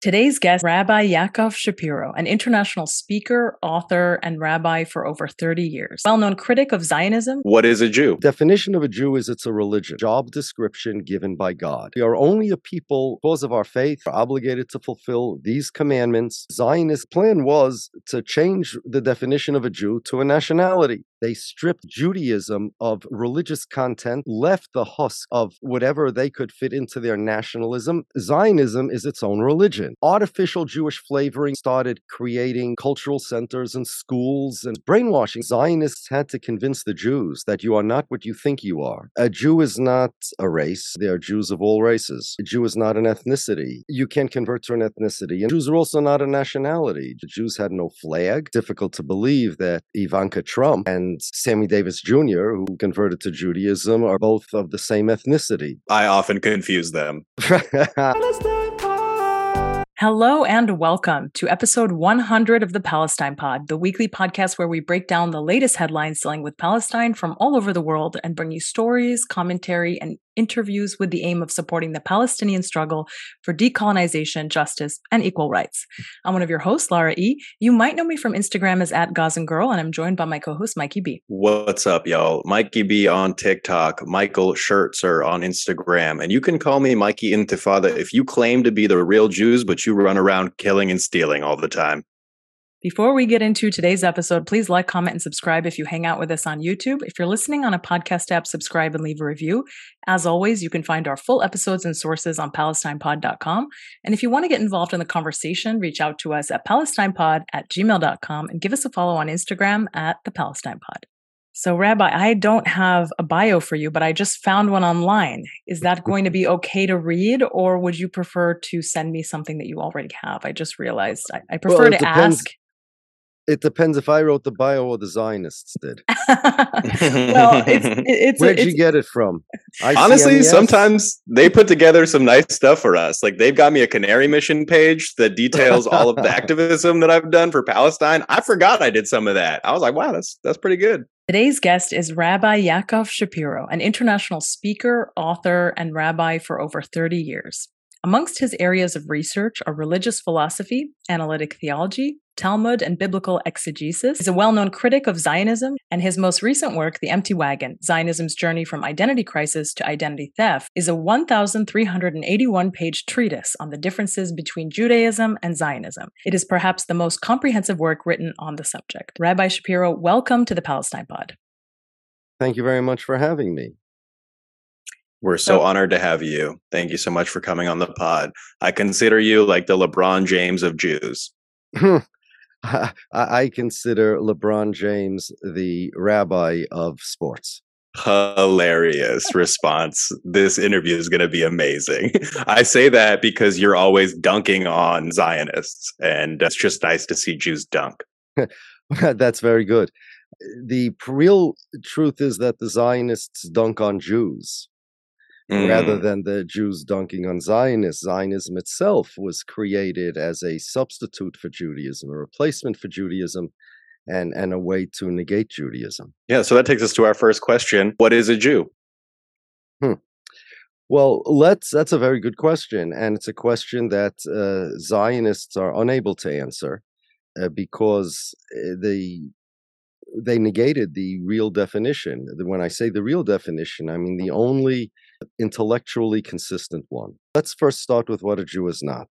Today's guest, Rabbi Yaakov Shapiro, an international speaker, author, and rabbi for over 30 years. Well known critic of Zionism. What is a Jew? Definition of a Jew is it's a religion, job description given by God. We are only a people, because of our faith, are obligated to fulfill these commandments. Zionist plan was to change the definition of a Jew to a nationality. They stripped Judaism of religious content, left the husk of whatever they could fit into their nationalism. Zionism is its own religion. Artificial Jewish flavoring started creating cultural centers and schools and brainwashing. Zionists had to convince the Jews that you are not what you think you are. A Jew is not a race, they are Jews of all races. A Jew is not an ethnicity. You can't convert to an ethnicity. And Jews are also not a nationality. The Jews had no flag. Difficult to believe that Ivanka Trump and and Sammy Davis Jr., who converted to Judaism, are both of the same ethnicity. I often confuse them. Hello and welcome to episode 100 of the Palestine Pod, the weekly podcast where we break down the latest headlines dealing with Palestine from all over the world and bring you stories, commentary, and interviews with the aim of supporting the Palestinian struggle for decolonization, justice, and equal rights. I'm one of your hosts, Lara E. You might know me from Instagram as at Gazan Girl, and I'm joined by my co-host, Mikey B. What's up, y'all? Mikey B on TikTok, Michael Schertzer on Instagram, and you can call me Mikey Intifada if you claim to be the real Jews, but you run around killing and stealing all the time. Before we get into today's episode, please like, comment, and subscribe if you hang out with us on YouTube. If you're listening on a podcast app, subscribe and leave a review. As always, you can find our full episodes and sources on PalestinePod.com. And if you want to get involved in the conversation, reach out to us at PalestinePod at gmail.com and give us a follow on Instagram at the Palestine Pod. So, Rabbi, I don't have a bio for you, but I just found one online. Is that going to be okay to read, or would you prefer to send me something that you already have? I just realized I, I prefer well, to depends. ask it depends if I wrote the bio or the Zionists did. well, it's, it's where'd it's, you get it from? Honestly, sometimes they put together some nice stuff for us. Like they've got me a Canary Mission page that details all of the activism that I've done for Palestine. I forgot I did some of that. I was like, wow, that's that's pretty good. Today's guest is Rabbi Yaakov Shapiro, an international speaker, author, and rabbi for over 30 years. Amongst his areas of research are religious philosophy, analytic theology, Talmud, and biblical exegesis. He's a well known critic of Zionism, and his most recent work, The Empty Wagon Zionism's Journey from Identity Crisis to Identity Theft, is a 1,381 page treatise on the differences between Judaism and Zionism. It is perhaps the most comprehensive work written on the subject. Rabbi Shapiro, welcome to the Palestine Pod. Thank you very much for having me. We're so honored to have you. Thank you so much for coming on the pod. I consider you like the LeBron James of Jews. I consider LeBron James the rabbi of sports. Hilarious response. This interview is going to be amazing. I say that because you're always dunking on Zionists, and it's just nice to see Jews dunk. That's very good. The real truth is that the Zionists dunk on Jews mm. rather than the Jews dunking on Zionists. Zionism itself was created as a substitute for Judaism, a replacement for Judaism, and, and a way to negate Judaism. Yeah, so that takes us to our first question What is a Jew? Hmm. Well, let's. That's a very good question, and it's a question that uh, Zionists are unable to answer uh, because uh, the they negated the real definition. When I say the real definition, I mean the only intellectually consistent one. Let's first start with what a Jew is not.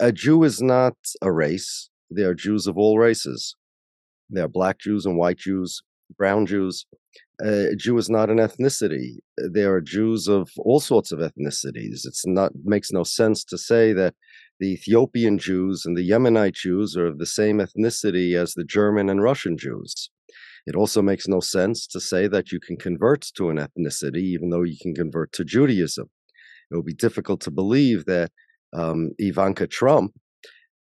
A Jew is not a race, they are Jews of all races. They are black Jews and white Jews, brown Jews. A Jew is not an ethnicity. There are Jews of all sorts of ethnicities. It's not makes no sense to say that the Ethiopian Jews and the Yemenite Jews are of the same ethnicity as the German and Russian Jews. It also makes no sense to say that you can convert to an ethnicity even though you can convert to Judaism. It would be difficult to believe that um, Ivanka Trump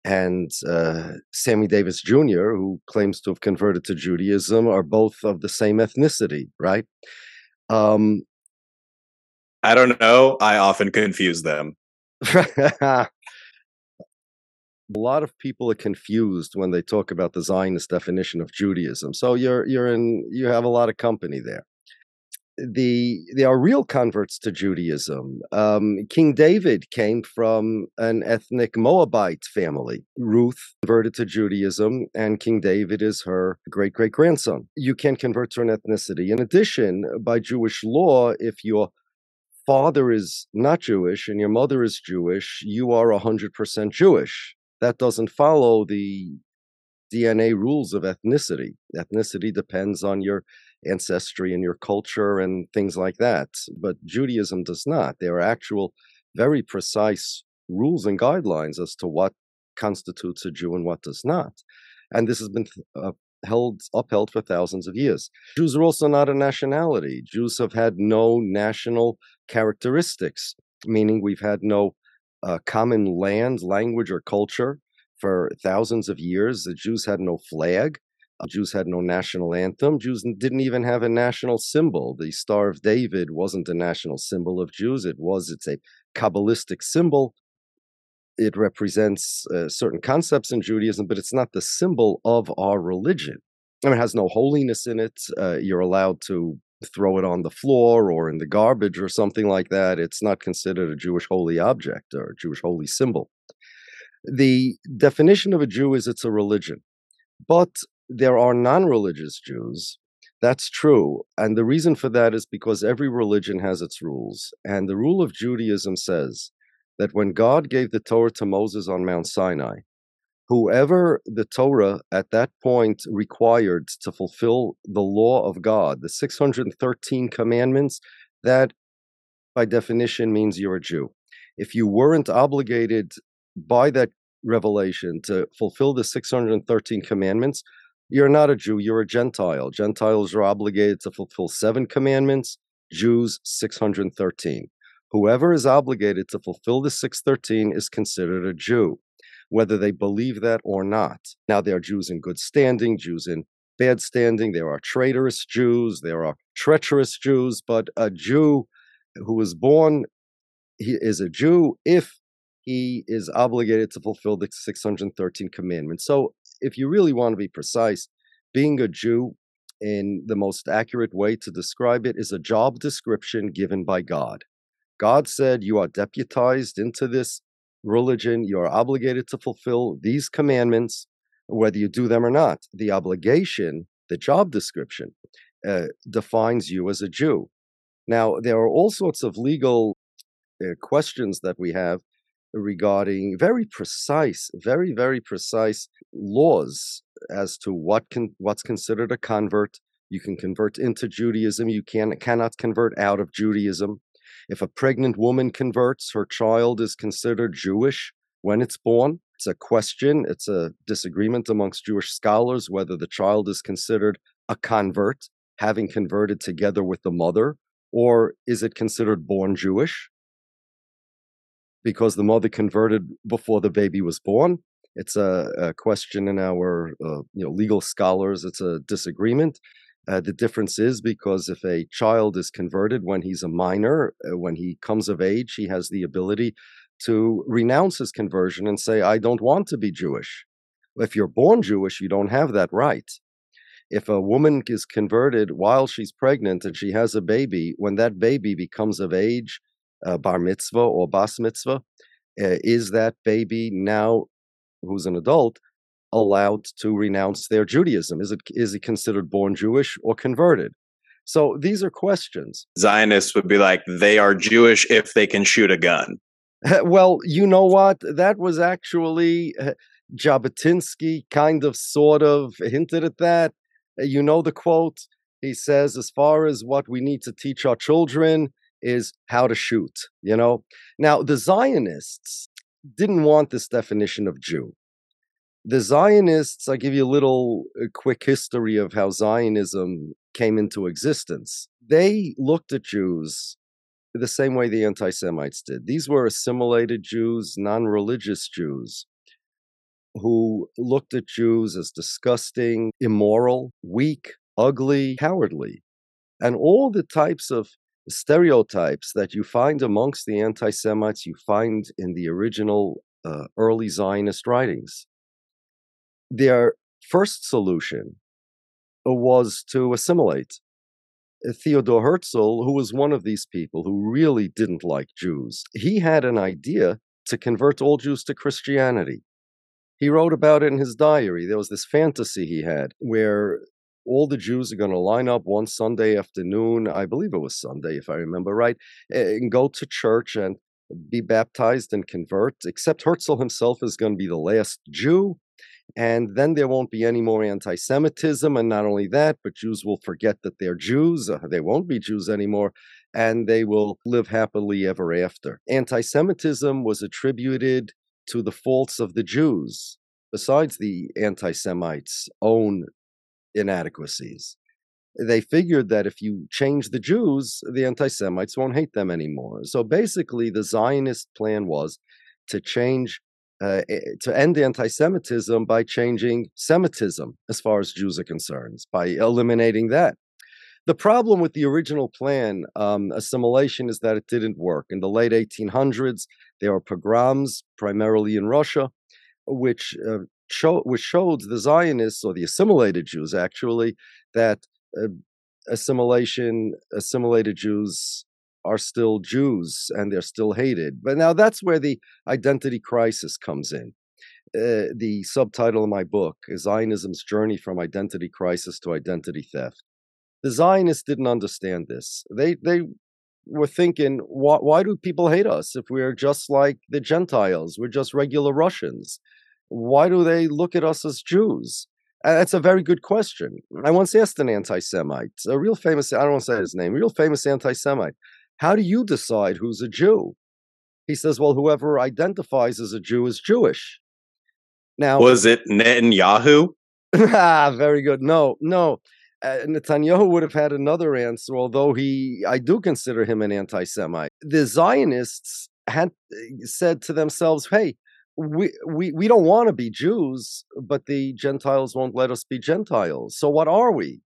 and uh, Sammy Davis Jr., who claims to have converted to Judaism, are both of the same ethnicity, right? Um, I don't know. I often confuse them. a lot of people are confused when they talk about the Zionist definition of Judaism. So you're you're in you have a lot of company there. the there are real converts to Judaism. Um, King David came from an ethnic Moabite family. Ruth converted to Judaism, and King David is her great great grandson. You can convert to an ethnicity. In addition, by Jewish law, if your father is not Jewish and your mother is Jewish, you are 100% Jewish. That doesn't follow the DNA rules of ethnicity. Ethnicity depends on your ancestry and your culture and things like that. But Judaism does not. There are actual, very precise rules and guidelines as to what constitutes a Jew and what does not. And this has been uh, held upheld for thousands of years. Jews are also not a nationality. Jews have had no national characteristics, meaning we've had no uh, common land, language, or culture for thousands of years. The Jews had no flag. Uh, Jews had no national anthem. Jews didn't even have a national symbol. The Star of David wasn't a national symbol of Jews. It was, it's a Kabbalistic symbol. It represents uh, certain concepts in Judaism, but it's not the symbol of our religion. I mean, it has no holiness in it. Uh, you're allowed to throw it on the floor or in the garbage or something like that. It's not considered a Jewish holy object or a Jewish holy symbol. The definition of a Jew is it's a religion. But there are non religious Jews. That's true. And the reason for that is because every religion has its rules. And the rule of Judaism says that when God gave the Torah to Moses on Mount Sinai, whoever the Torah at that point required to fulfill the law of God, the 613 commandments, that by definition means you're a Jew. If you weren't obligated by that revelation to fulfill the 613 commandments, you're not a Jew, you're a Gentile. Gentiles are obligated to fulfill seven commandments, Jews 613. Whoever is obligated to fulfill the 613 is considered a Jew, whether they believe that or not. Now, there are Jews in good standing, Jews in bad standing, there are traitorous Jews, there are treacherous Jews, but a Jew who is born he is a Jew if he is obligated to fulfill the 613 commandments. So if you really want to be precise, being a Jew in the most accurate way to describe it is a job description given by God. God said, You are deputized into this religion, you are obligated to fulfill these commandments, whether you do them or not. The obligation, the job description, uh, defines you as a Jew. Now, there are all sorts of legal uh, questions that we have regarding very precise, very very precise laws as to what can what's considered a convert. You can convert into Judaism. You can cannot convert out of Judaism. If a pregnant woman converts, her child is considered Jewish when it's born. It's a question. It's a disagreement amongst Jewish scholars whether the child is considered a convert, having converted together with the mother, or is it considered born Jewish? because the mother converted before the baby was born. It's a, a question in our uh, you know legal scholars. It's a disagreement. Uh, the difference is because if a child is converted when he's a minor, uh, when he comes of age, he has the ability to renounce his conversion and say, I don't want to be Jewish. If you're born Jewish, you don't have that right. If a woman is converted while she's pregnant and she has a baby, when that baby becomes of age uh, bar mitzvah or bas mitzvah, uh, is that baby now, who's an adult, allowed to renounce their Judaism? Is it is he considered born Jewish or converted? So these are questions. Zionists would be like, they are Jewish if they can shoot a gun. well, you know what? That was actually uh, Jabotinsky kind of sort of hinted at that. Uh, you know the quote. He says, as far as what we need to teach our children, is how to shoot, you know? Now, the Zionists didn't want this definition of Jew. The Zionists, I'll give you a little a quick history of how Zionism came into existence. They looked at Jews the same way the anti Semites did. These were assimilated Jews, non religious Jews, who looked at Jews as disgusting, immoral, weak, ugly, cowardly. And all the types of stereotypes that you find amongst the anti Semites, you find in the original uh, early Zionist writings. Their first solution was to assimilate. Uh, Theodore Herzl, who was one of these people who really didn't like Jews, he had an idea to convert all Jews to Christianity. He wrote about it in his diary. There was this fantasy he had where all the Jews are going to line up one Sunday afternoon, I believe it was Sunday, if I remember right, and go to church and be baptized and convert, except Herzl himself is going to be the last Jew. And then there won't be any more anti Semitism. And not only that, but Jews will forget that they're Jews. Uh, they won't be Jews anymore. And they will live happily ever after. Anti Semitism was attributed to the faults of the Jews, besides the anti Semites' own inadequacies. They figured that if you change the Jews, the anti Semites won't hate them anymore. So basically, the Zionist plan was to change uh, eh, to end anti-Semitism by changing Semitism as far as Jews are concerned, by eliminating that. The problem with the original plan, um, assimilation, is that it didn't work. In the late 1800s, there were pogroms, primarily in Russia, which uh, which showed the Zionists or the assimilated Jews actually that uh, assimilation, assimilated Jews are still Jews and they're still hated. But now that's where the identity crisis comes in. Uh, the subtitle of my book is Zionism's Journey from Identity Crisis to Identity Theft. The Zionists didn't understand this. They they were thinking, why, why do people hate us if we're just like the Gentiles? We're just regular Russians. Why do they look at us as Jews? That's a very good question. I once asked an anti Semite, a real famous, I don't want to say his name, real famous anti Semite. How do you decide who's a Jew? He says, well, whoever identifies as a Jew is Jewish. Now, was it Netanyahu? ah, very good. No, no. Uh, Netanyahu would have had another answer, although he, I do consider him an anti-Semite. The Zionists had uh, said to themselves, "Hey, we we we don't want to be Jews, but the Gentiles won't let us be Gentiles. So what are we?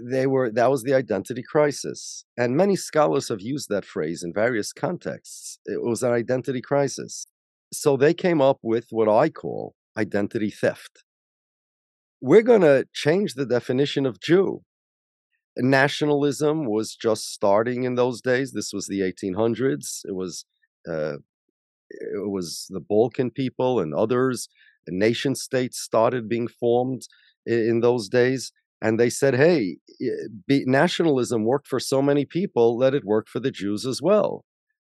They were that was the identity crisis and many scholars have used that phrase in various contexts. It was an identity crisis. So they came up with what i call identity theft. We're going to change the definition of jew. Nationalism was just starting in those days. This was the 1800s it was uh, it was the balkan people and others nation states started being formed in those days and they said, "Hey, nationalism worked for so many people. Let it work for the Jews as well."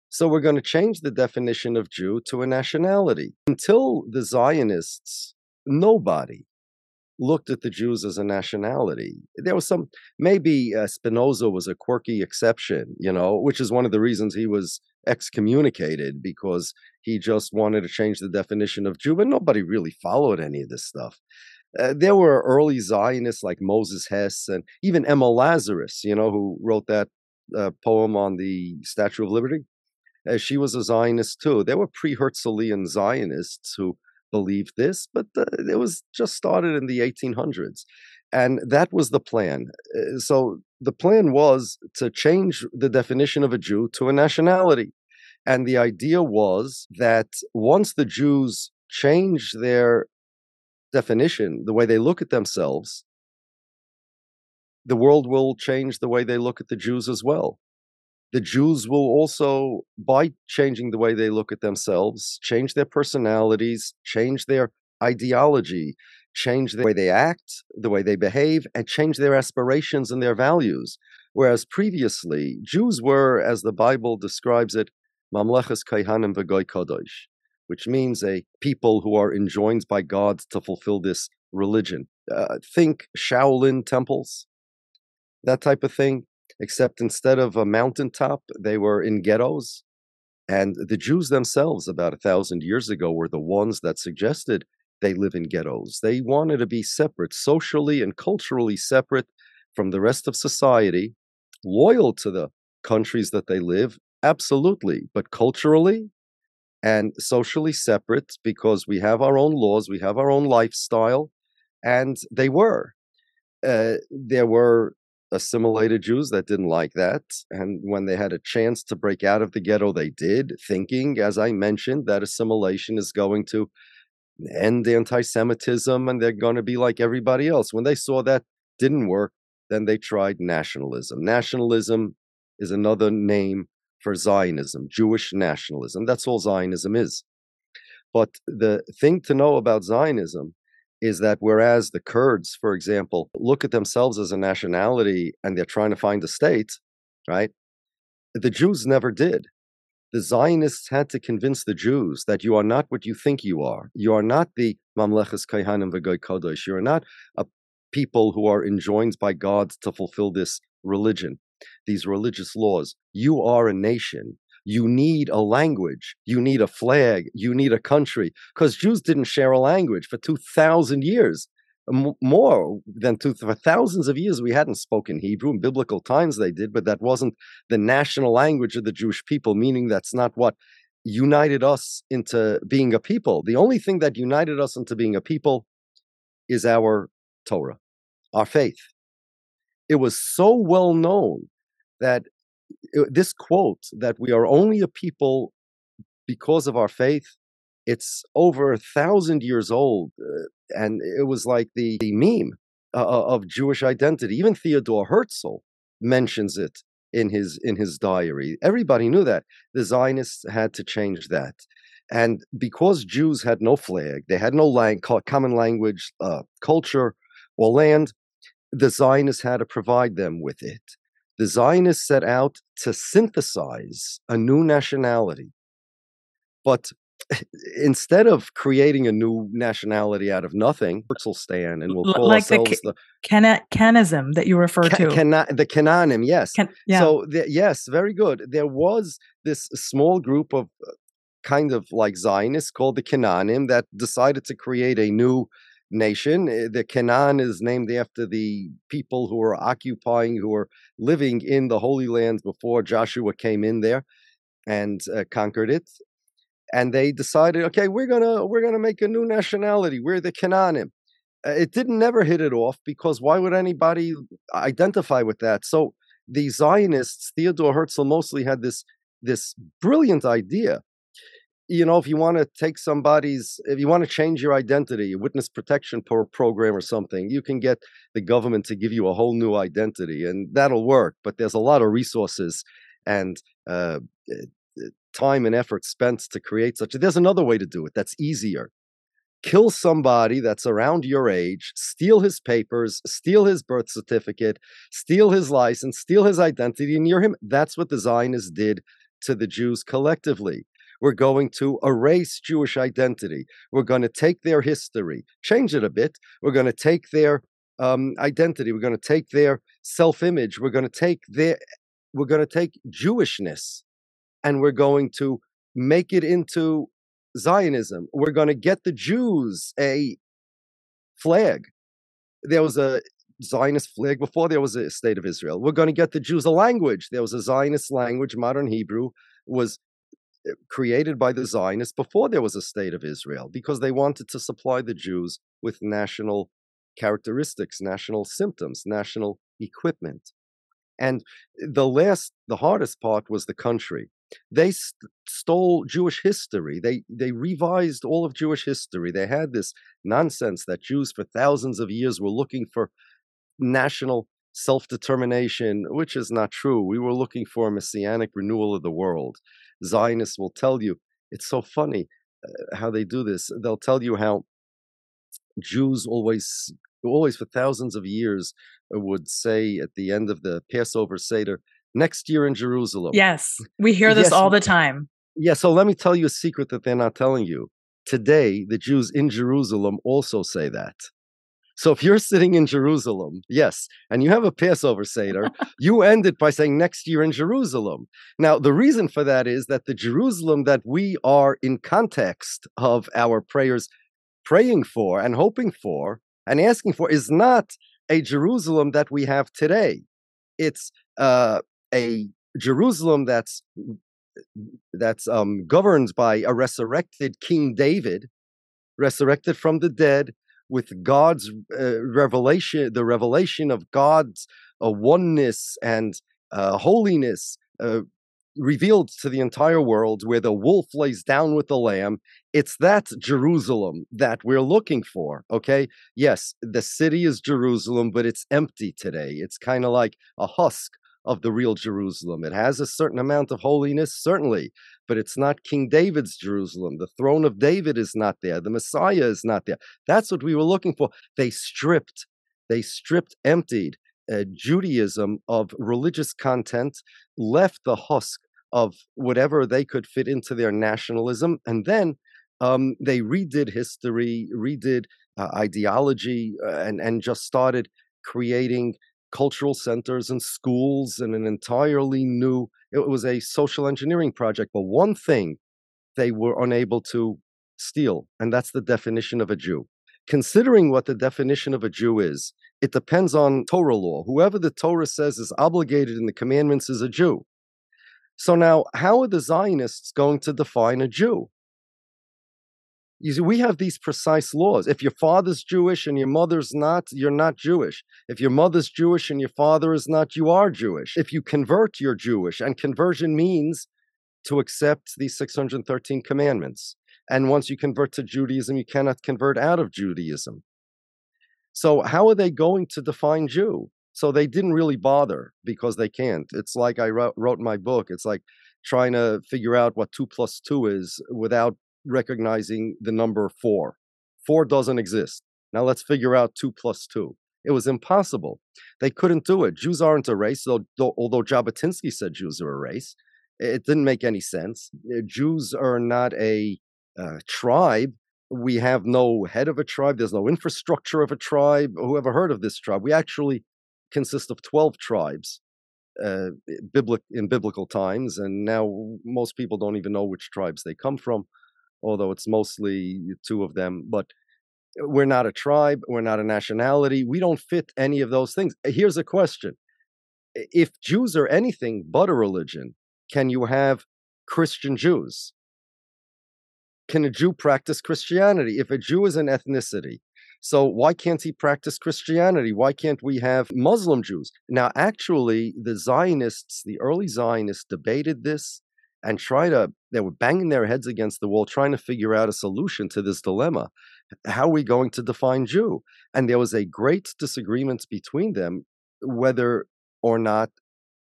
So we're going to change the definition of Jew to a nationality. Until the Zionists, nobody looked at the Jews as a nationality. There was some, maybe uh, Spinoza was a quirky exception, you know, which is one of the reasons he was excommunicated because he just wanted to change the definition of Jew, but nobody really followed any of this stuff. Uh, there were early Zionists like Moses Hess and even Emma Lazarus, you know, who wrote that uh, poem on the Statue of Liberty. Uh, she was a Zionist too. There were pre Herzlian Zionists who believed this, but uh, it was just started in the 1800s. And that was the plan. Uh, so the plan was to change the definition of a Jew to a nationality. And the idea was that once the Jews change their definition, the way they look at themselves, the world will change the way they look at the Jews as well. The Jews will also, by changing the way they look at themselves, change their personalities, change their ideology, change the way they act, the way they behave, and change their aspirations and their values. Whereas previously, Jews were, as the Bible describes it, Mamleches Kaihanim V'Goy Kodosh which means a people who are enjoined by God to fulfill this religion. Uh, think Shaolin temples, that type of thing, except instead of a mountaintop, they were in ghettos. And the Jews themselves, about a thousand years ago, were the ones that suggested they live in ghettos. They wanted to be separate, socially and culturally separate from the rest of society, loyal to the countries that they live, absolutely, but culturally and socially separate because we have our own laws, we have our own lifestyle, and they were. Uh, there were assimilated Jews that didn't like that. And when they had a chance to break out of the ghetto, they did, thinking, as I mentioned, that assimilation is going to end anti Semitism and they're going to be like everybody else. When they saw that didn't work, then they tried nationalism. Nationalism is another name for Zionism, Jewish nationalism. That's all Zionism is. But the thing to know about Zionism is that whereas the Kurds, for example, look at themselves as a nationality and they're trying to find a state, right? The Jews never did. The Zionists had to convince the Jews that you are not what you think you are. You are not the Mamleches Kaihanim V'Goy Kodesh. You are not a people who are enjoined by God to fulfill this religion, these religious laws. You are a nation. You need a language. You need a flag. You need a country. Because Jews didn't share a language for 2,000 years. more than two, for thousands of years, we hadn't spoken Hebrew. In biblical times, they did, but that wasn't the national language of the Jewish people, meaning that's not what united us into being a people. The only thing that united us into being a people is our Torah, our faith. It was so well known that this quote that we are only a people because of our faith it's over a thousand years old uh, and it was like the, the meme uh, uh, of jewish identity. Even theodore herzl mentions it in his in his diary. Everybody knew that. The zionists had to change that. And because jews had no flag they had no lang- common language uh, culture or land the zionists had to provide them with it the Zionists set out to synthesize a new nationality. But instead of creating a new nationality out of nothing, we'll stand and we'll call like ourselves the, the canism that you refer to. Cana, the canonym, yes. Can, yeah. So the, yes, very good. There was this small group of uh, kind of like Zionists called the Canaanim that decided to create a new nation. Eh, the Canaan is named after the people who were occupying, who were living in the Holy Land before Joshua came in there and uh, conquered it. And they decided, okay, we're gonna we're gonna make a new nationality. We're the Canaanim. Uh, it didn't never hit it off because why would anybody identify with that? So the Zionists, Theodore Herzl mostly had this this brilliant idea you know, if you want to take somebody's, if you want to change your identity, witness protection pro- program or something, you can get the government to give you a whole new identity, and that'll work. But there's a lot of resources and uh, eh, eh, time and effort spent to create such. A there's another way to do it that's easier. Kill somebody that's around your age, steal his papers, steal his birth certificate, steal his license, steal his identity, and you're him. That's what the Zionists did to the Jews collectively we're going to erase Jewish identity. We're going to take their history, change it a bit. We're going to take their um, identity. We're going to take their self-image. We're going to take their we're going to take Jewishness and we're going to make it into Zionism. We're going to get the Jews a flag. There was a Zionist flag before there was a state of Israel. We're going to get the Jews a language. There was a Zionist language, modern Hebrew was created by the Zionists before there was a state of Israel because they wanted to supply the Jews with national characteristics, national symptoms, national equipment. And the last, the hardest part was the country. They st- stole Jewish history. They they revised all of Jewish history. They had this nonsense that Jews for thousands of years were looking for national self determination, which is not true. We were looking for a messianic renewal of the world. Zionists will tell you. It's so funny uh, how they do this. They'll tell you how Jews always, always for thousands of years, uh, would say at the end of the Passover Seder, next year in Jerusalem. Yes, we hear this yes, all the time. Yeah, so let me tell you a secret that they're not telling you. Today, the Jews in Jerusalem also say that. So if you're sitting in Jerusalem, yes, and you have a Passover Seder, you end it by saying next year in Jerusalem. Now, the reason for that is that the Jerusalem that we are in context of our prayers praying for and hoping for and asking for is not a Jerusalem that we have today. It's uh, a Jerusalem that's that's um, governed by a resurrected King David, resurrected from the dead, with God's uh, revelation, the revelation of God's uh, oneness and uh, holiness, uh, revealed to the entire world where the wolf lays down with the lamb. It's that Jerusalem that we're looking for. Okay. Yes, the city is Jerusalem, but it's empty today. It's kind of like a husk of the real Jerusalem. It has a certain amount of holiness, certainly, but it's not King David's Jerusalem. The throne of David is not there. The Messiah is not there. That's what we were looking for. They stripped, they stripped, emptied uh, Judaism of religious content, left the husk of whatever they could fit into their nationalism, and then um, they redid history, redid uh, ideology, uh, and and just started creating cultural centers and schools and an entirely new it was a social engineering project but one thing they were unable to steal and that's the definition of a jew. Considering what the definition of a jew is it depends on torah law. Whoever the torah says is obligated in the commandments is a jew. So now how are the zionists going to define a jew see, we have these precise laws. If your father's Jewish and your mother's not, you're not Jewish. If your mother's Jewish and your father is not, you are Jewish. If you convert, you're Jewish. And conversion means to accept these 613 commandments. And once you convert to Judaism, you cannot convert out of Judaism. So, how are they going to define Jew? So, they didn't really bother because they can't. It's like I wrote, wrote my book, it's like trying to figure out what two plus two is without recognizing the number four. Four doesn't exist. Now let's figure out two plus two. It was impossible. They couldn't do it. Jews aren't a race, though, although Jabotinsky said Jews are a race. It didn't make any sense. Uh, Jews are not a uh, tribe. We have no head of a tribe. There's no infrastructure of a tribe. Whoever heard of this tribe? We actually consist of 12 tribes uh, in biblical times. And now most people don't even know which tribes they come from although it's mostly two of them. But uh, we're not a tribe, we're not a nationality, we don't fit any of those things. Uh, here's a question If Jews are anything but a religion, can you have Christian Jews? Can a Jew practice Christianity? If a Jew is an ethnicity, so why can't he practice Christianity? Why can't we have Muslim Jews? Now, actually, the Zionists, the early Zionists, debated this and try to they were banging their heads against the wall trying to figure out a solution to this dilemma. How are we going to define jew and there was a great disagreement between them whether or not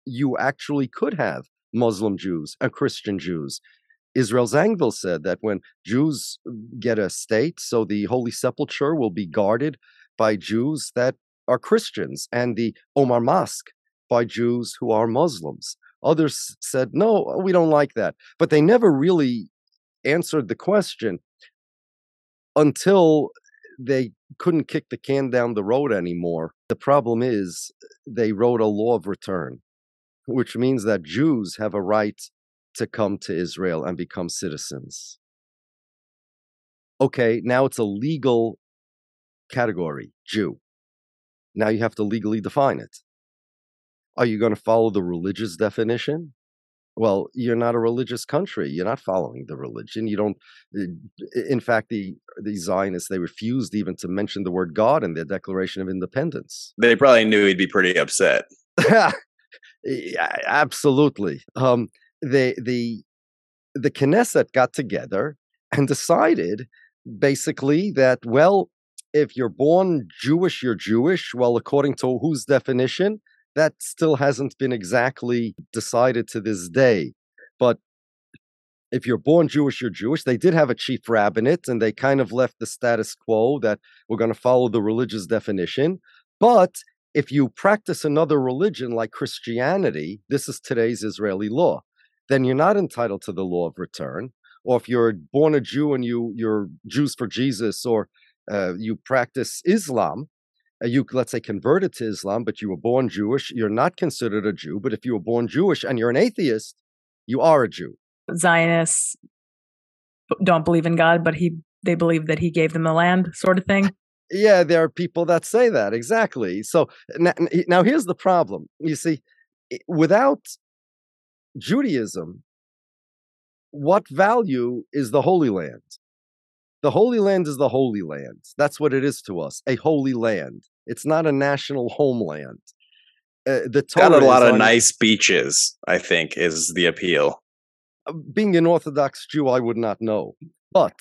you actually could have muslim jews and christian jews. Israel zangwill said that when jews get a state so the holy sepulchre will be guarded by jews that are christians and the omar mosque by jews who are muslims Others said, no, uh, we don't like that. But they never really answered the question until they couldn't kick the can down the road anymore. The problem is they wrote a law of return, which means that Jews have a right to come to Israel and become citizens. Okay, now it's a legal category, Jew. Now you have to legally define it. Are you going to follow the religious definition? Well, you're not a religious country. You're not following the religion. You don't. In fact, the the Zionists they refused even to mention the word God in their Declaration of Independence. They probably knew he'd be pretty upset. yeah, absolutely. Um, the the the Knesset got together and decided basically that well, if you're born Jewish, you're Jewish. Well, according to whose definition? That still hasn't been exactly decided to this day. But if you're born Jewish, you're Jewish. They did have a chief rabbinate, and they kind of left the status quo that we're going to follow the religious definition. But if you practice another religion like Christianity, this is today's Israeli law, then you're not entitled to the law of return. Or if you're born a Jew and you you're Jews for Jesus, or uh, you practice Islam, Uh, you let's say converted to Islam, but you were born Jewish, you're not considered a Jew. But if you were born Jewish and you're an atheist, you are a Jew. Zionists don't believe in God, but he they believe that he gave them the land, sort of thing. Yeah, there are people that say that exactly. So now, now here's the problem. You see, without Judaism, what value is the Holy Land? The Holy Land is the Holy Land. That's what it is to us a holy land. It's not a national homeland. uh, the got a lot of nice beaches. I think is the appeal. Uh, being an Orthodox Jew, I would not know, but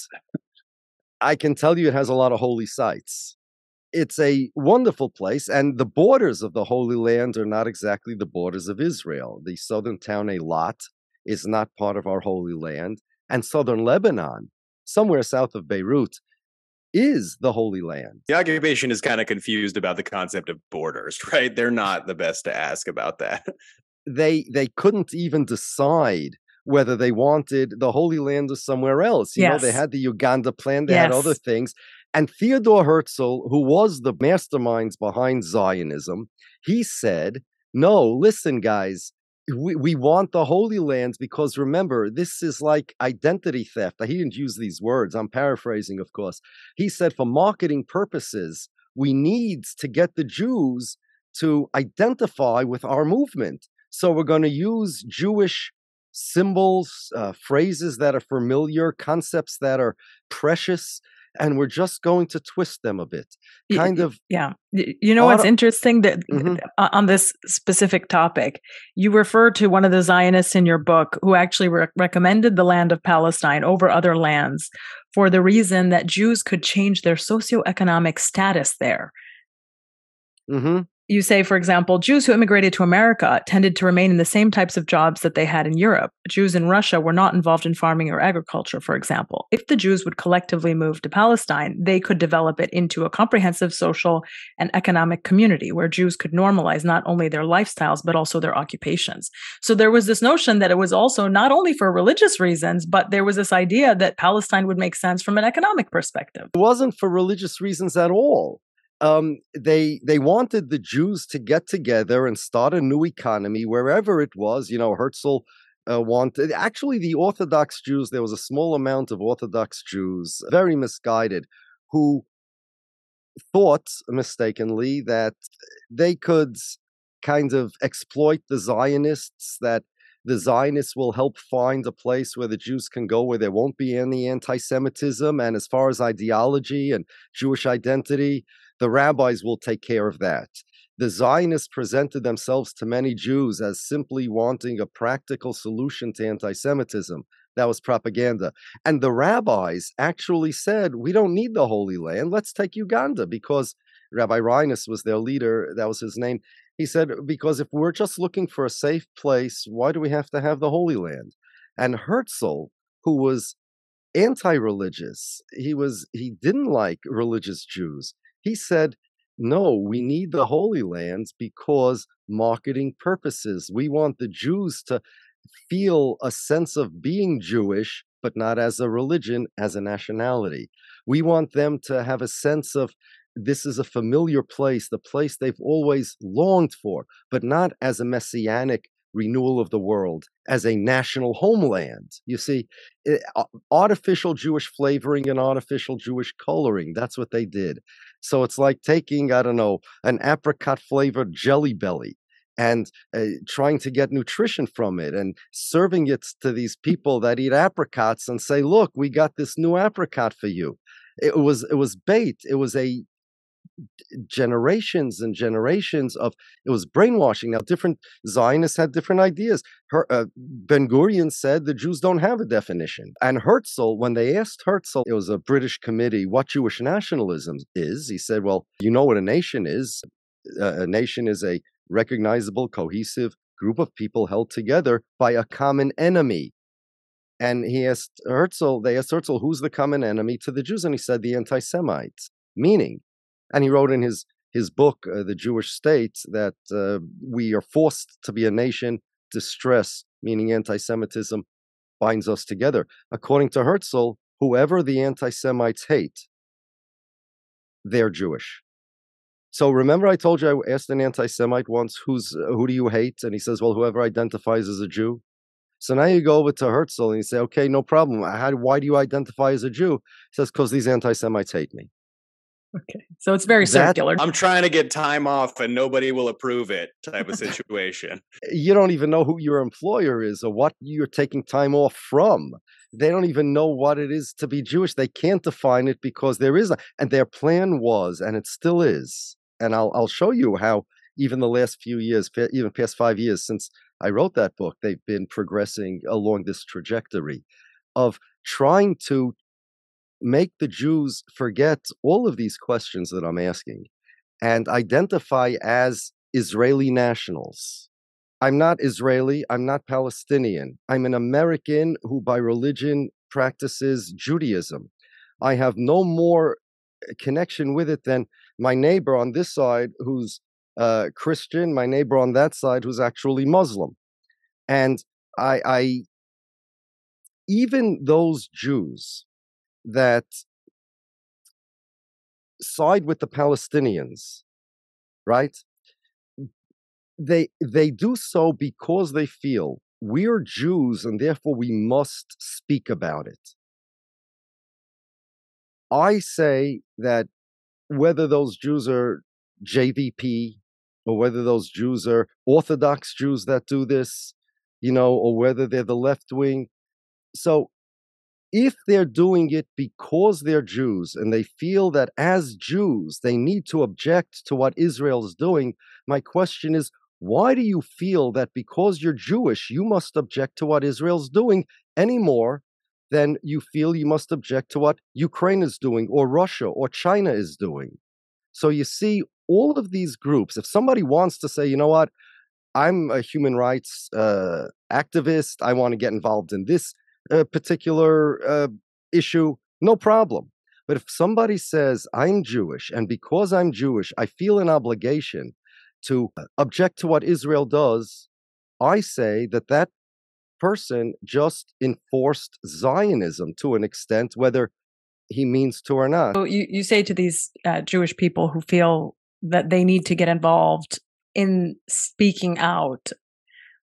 I can tell you it has a lot of holy sites. It's a wonderful place, and the borders of the Holy Land are not exactly the borders of Israel. The southern town Eilat is not part of our Holy Land, and southern Lebanon, somewhere south of Beirut, is the Holy Land. The occupation is kind of confused about the concept of borders, right? They're not the best to ask about that. They they couldn't even decide whether they wanted the Holy Land or somewhere else. You yes. know, they had the Uganda plan, they yes. had other things. And Theodore Herzl, who was the masterminds behind Zionism, he said, No, listen, guys, we, we want the Holy Lands because remember, this is like identity theft. He didn't use these words. I'm paraphrasing, of course. He said, for marketing purposes, we need to get the Jews to identify with our movement. So we're going to use Jewish symbols, uh, phrases that are familiar, concepts that are precious and we're just going to twist them a bit kind of yeah. You know what's interesting? That mm-hmm. on this specific topic you refer to one of the zionists in your book who actually re- recommended the land of palestine over other lands for the reason that jews could change their socioeconomic status there. Mm-hmm you say, for example, Jews who immigrated to America tended to remain in the same types of jobs that they had in Europe. Jews in Russia were not involved in farming or agriculture, for example. If the Jews would collectively move to Palestine, they could develop it into a comprehensive social and economic community where Jews could normalize not only their lifestyles, but also their occupations. So there was this notion that it was also not only for religious reasons, but there was this idea that Palestine would make sense from an economic perspective. It wasn't for religious reasons at all um, they they wanted the Jews to get together and start a new economy wherever it was. You know, Herzl uh, wanted actually the Orthodox Jews. There was a small amount of Orthodox Jews, very misguided, who thought mistakenly that they could kind of exploit the Zionists that the Zionists will help find a place where the Jews can go where there won't be any anti Semitism. And as far as ideology and Jewish identity, the rabbis will take care of that. The Zionists presented themselves to many Jews as simply wanting a practical solution to anti Semitism. That was propaganda. And the rabbis actually said, We don't need the Holy Land. Let's take Uganda because Rabbi Reines was their leader. That was his name. He said, because if we're just looking for a safe place, why do we have to have the Holy Land? And Herzl, who was anti-religious, he was he didn't like religious Jews. He said, no, we need the Holy Lands because marketing purposes. We want the Jews to feel a sense of being Jewish, but not as a religion, as a nationality. We want them to have a sense of this is a familiar place, the place they've always longed for, but not as a messianic renewal of the world, as a national homeland. You see, eh, artificial Jewish flavoring and artificial Jewish coloring, that's what they did. So it's like taking, I don't know, an apricot flavored jelly belly and uh, trying to get nutrition from it and serving it to these people that eat apricots and say, look, we got this new apricot for you. It was it was bait. It was a generations and generations of it was brainwashing. Now, different Zionists had different ideas. Her, uh, ben Gurion said the Jews don't have a definition, and Herzl, when they asked Herzl, it was a British committee, what Jewish nationalism is. He said, "Well, you know what a nation is. a nation is a recognizable, cohesive group of people held together by a common enemy." And he asked Herzl, they asked Herzl, who's the common enemy to the Jews? And he said, the anti Semites. Meaning, and he wrote in his his book, uh, The Jewish State, that uh, we are forced to be a nation. Distress, meaning anti-Semitism, binds us together. According to Herzl, whoever the anti-Semites hate, they're Jewish. So remember, I told you I asked an anti-Semite once, "Who's who do you hate?" And he says, "Well, whoever identifies as a Jew." So now you go over to Herzl and you say, "Okay, no problem. Why do you identify as a Jew?" He says, "Because these anti-Semites hate me." Okay. So it's very that, circular. I'm trying to get time off and nobody will approve it type of situation. you don't even know who your employer is or what you're taking time off from. They don't even know what it is to be Jewish. They can't define it because there is a, and their plan was, and it still is. And I'll I'll show you how even the last few years, even past five years since I wrote that book, they've been progressing along this trajectory of trying to make the Jews forget all of these questions that I'm asking and identify as Israeli nationals. I'm not Israeli. I'm not Palestinian. I'm an American who, by religion, practices Judaism. I have no more uh, connection with it than my neighbor on this side, who's uh, Christian, my neighbor on that side, who's actually Muslim. And I, I even those Jews that side with the Palestinians, right? They they do so because they feel we're Jews and therefore we must speak about it. I say that whether those Jews are JVP or whether those Jews are Orthodox Jews that do this, you know, or whether they're the left wing. So if they're doing it because they're Jews and they feel that as Jews they need to object to what Israel is doing, my question is why do you feel that because you're Jewish, you must object to what Israel's doing any more than you feel you must object to what Ukraine is doing or Russia or China is doing? So you see, all of these groups, if somebody wants to say, you know what, I'm a human rights uh, activist, I want to get involved in this a particular uh, issue, no problem. But if somebody says, I'm Jewish, and because I'm Jewish, I feel an obligation to uh, object to what Israel does, I say that that person just enforced Zionism to an extent, whether he means to or not. So you, you say to these uh, Jewish people who feel that they need to get involved in speaking out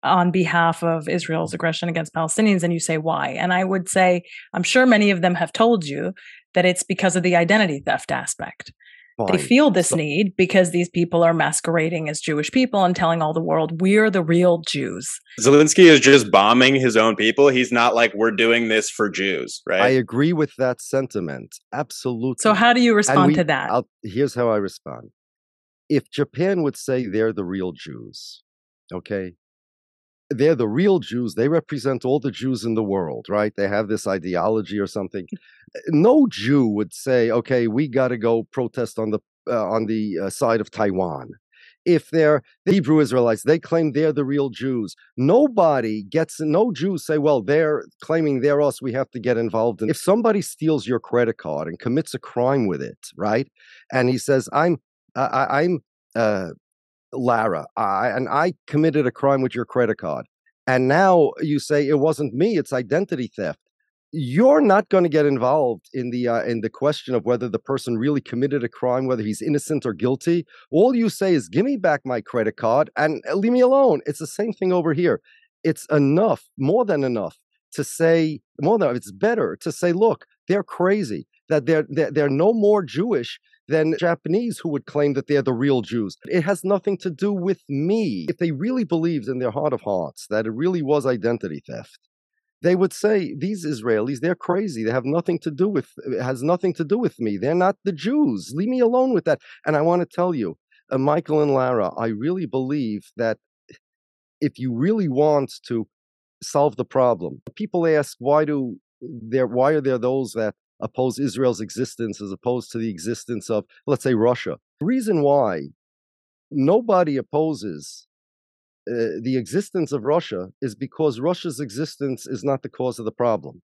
on behalf of Israel's aggression against Palestinians and you say why. And I would say, I'm sure many of them have told you that it's because of the identity theft aspect. Fine. They feel this so- need because these people are masquerading as Jewish people and telling all the world we're the real Jews. Zelensky is just bombing his own people. He's not like we're doing this for Jews, right? I agree with that sentiment. Absolutely. So how do you respond we, to that? I'll, here's how I respond. If Japan would say they're the real Jews, okay, they're the real Jews. They represent all the Jews in the world, right? They have this ideology or something. No Jew would say, "Okay, we got to go protest on the uh, on the uh, side of Taiwan." If they're the Hebrew Israelites, they claim they're the real Jews. Nobody gets no Jews say, "Well, they're claiming they're us. We have to get involved." And if somebody steals your credit card and commits a crime with it, right? And he says, "I'm I, I'm uh, Lara, I, and I committed a crime with your credit card. And now you say it wasn't me, it's identity theft. You're not going to get involved in the uh, in the question of whether the person really committed a crime, whether he's innocent or guilty. All you say is, "Give me back my credit card and uh, leave me alone." It's the same thing over here. It's enough, more than enough, to say more than it's better to say, "Look, they're crazy. That they're they're, they're no more Jewish than Japanese who would claim that they're the real Jews. It has nothing to do with me. If they really believed in their heart of hearts that it really was identity theft, they would say these Israelis, they're crazy. They have nothing to do with it has nothing to do with me. They're not the Jews. Leave me alone with that. And I want to tell you, uh, Michael and Lara, I really believe that if you really want to solve the problem, people ask why do there why are there those that oppose Israel's existence as opposed to the existence of, let's say, Russia. The reason why nobody opposes uh, the existence of Russia is because Russia's existence is not the cause of the problem.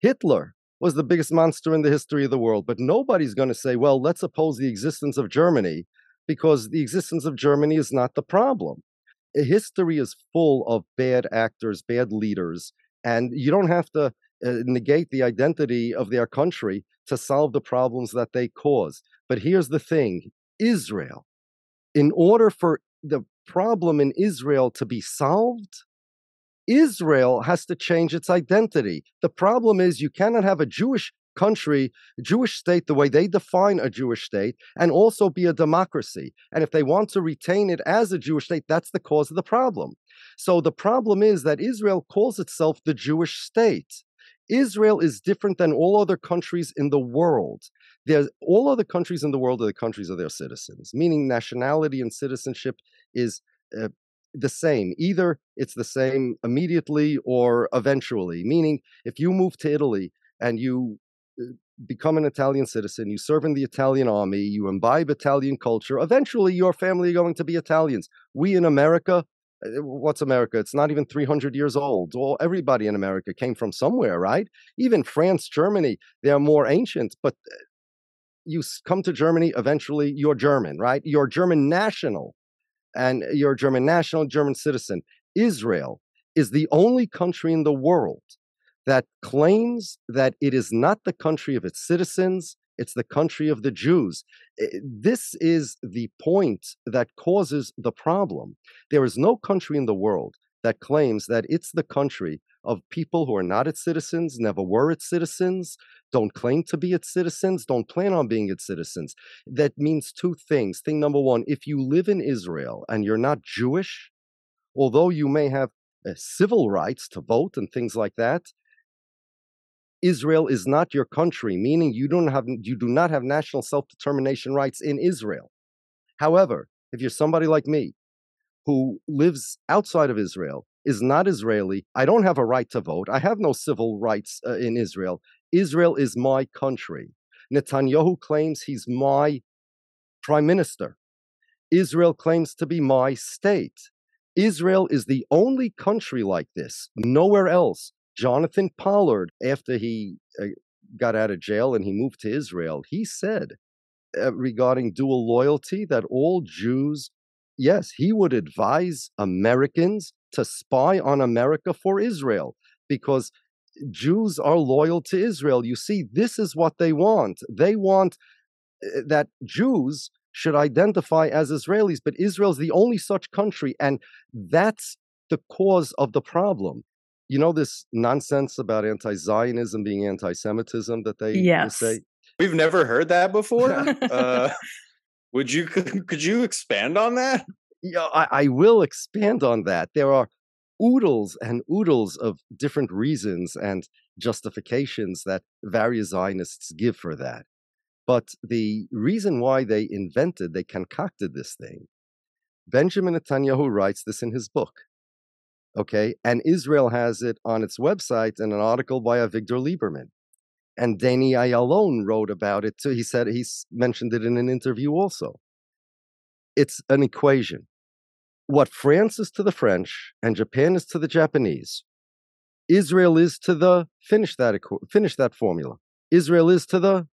Hitler was the biggest monster in the history of the world, but nobody's going to say, well, let's oppose the existence of Germany because the existence of Germany is not the problem. History is full of bad actors, bad leaders, and you don't have to Uh, negate the identity of their country to solve the problems that they cause. But here's the thing Israel, in order for the problem in Israel to be solved, Israel has to change its identity. The problem is you cannot have a Jewish country, Jewish state, the way they define a Jewish state, and also be a democracy. And if they want to retain it as a Jewish state, that's the cause of the problem. So the problem is that Israel calls itself the Jewish state. Israel is different than all other countries in the world. There's all other countries in the world are the countries of their citizens, meaning nationality and citizenship is uh, the same. Either it's the same immediately or eventually, meaning if you move to Italy and you uh, become an Italian citizen, you serve in the Italian army, you imbibe Italian culture, eventually your family are going to be Italians. We in America, what's America? It's not even 300 years old. Well, everybody in America came from somewhere, right? Even France, Germany, they are more ancient, but uh, you come to Germany, eventually you're German, right? You're German national and you're German national, German citizen. Israel is the only country in the world that claims that it is not the country of its citizens, it's the country of the Jews. This is the point that causes the problem. There is no country in the world that claims that it's the country of people who are not its citizens, never were its citizens, don't claim to be its citizens, don't plan on being its citizens. That means two things. Thing number one, if you live in Israel and you're not Jewish, although you may have uh, civil rights to vote and things like that, Israel is not your country, meaning you don't have you do not have national self-determination rights in Israel. However, if you're somebody like me who lives outside of Israel, is not Israeli, I don't have a right to vote. I have no civil rights uh, in Israel. Israel is my country. Netanyahu claims he's my prime minister. Israel claims to be my state. Israel is the only country like this. Nowhere else Jonathan Pollard, after he uh, got out of jail and he moved to Israel, he said uh, regarding dual loyalty that all Jews, yes, he would advise Americans to spy on America for Israel because Jews are loyal to Israel. You see, this is what they want. They want uh, that Jews should identify as Israelis, but Israel's the only such country, and that's the cause of the problem you know this nonsense about anti-Zionism being anti-Semitism that they, yes. say. We've never heard that before. uh, would you could you expand on that? Yeah, I, I will expand on that. There are oodles and oodles of different reasons and justifications that various Zionists give for that. But the reason why they invented, they concocted this thing, Benjamin Netanyahu writes this in his book. Okay. And Israel has it on its website in an article by a Victor Lieberman. And Danny Ayalon wrote about it too. He said he's mentioned it in an interview also. It's an equation. What France is to the French and Japan is to the Japanese, Israel is to the finish that finish that formula. Israel is to the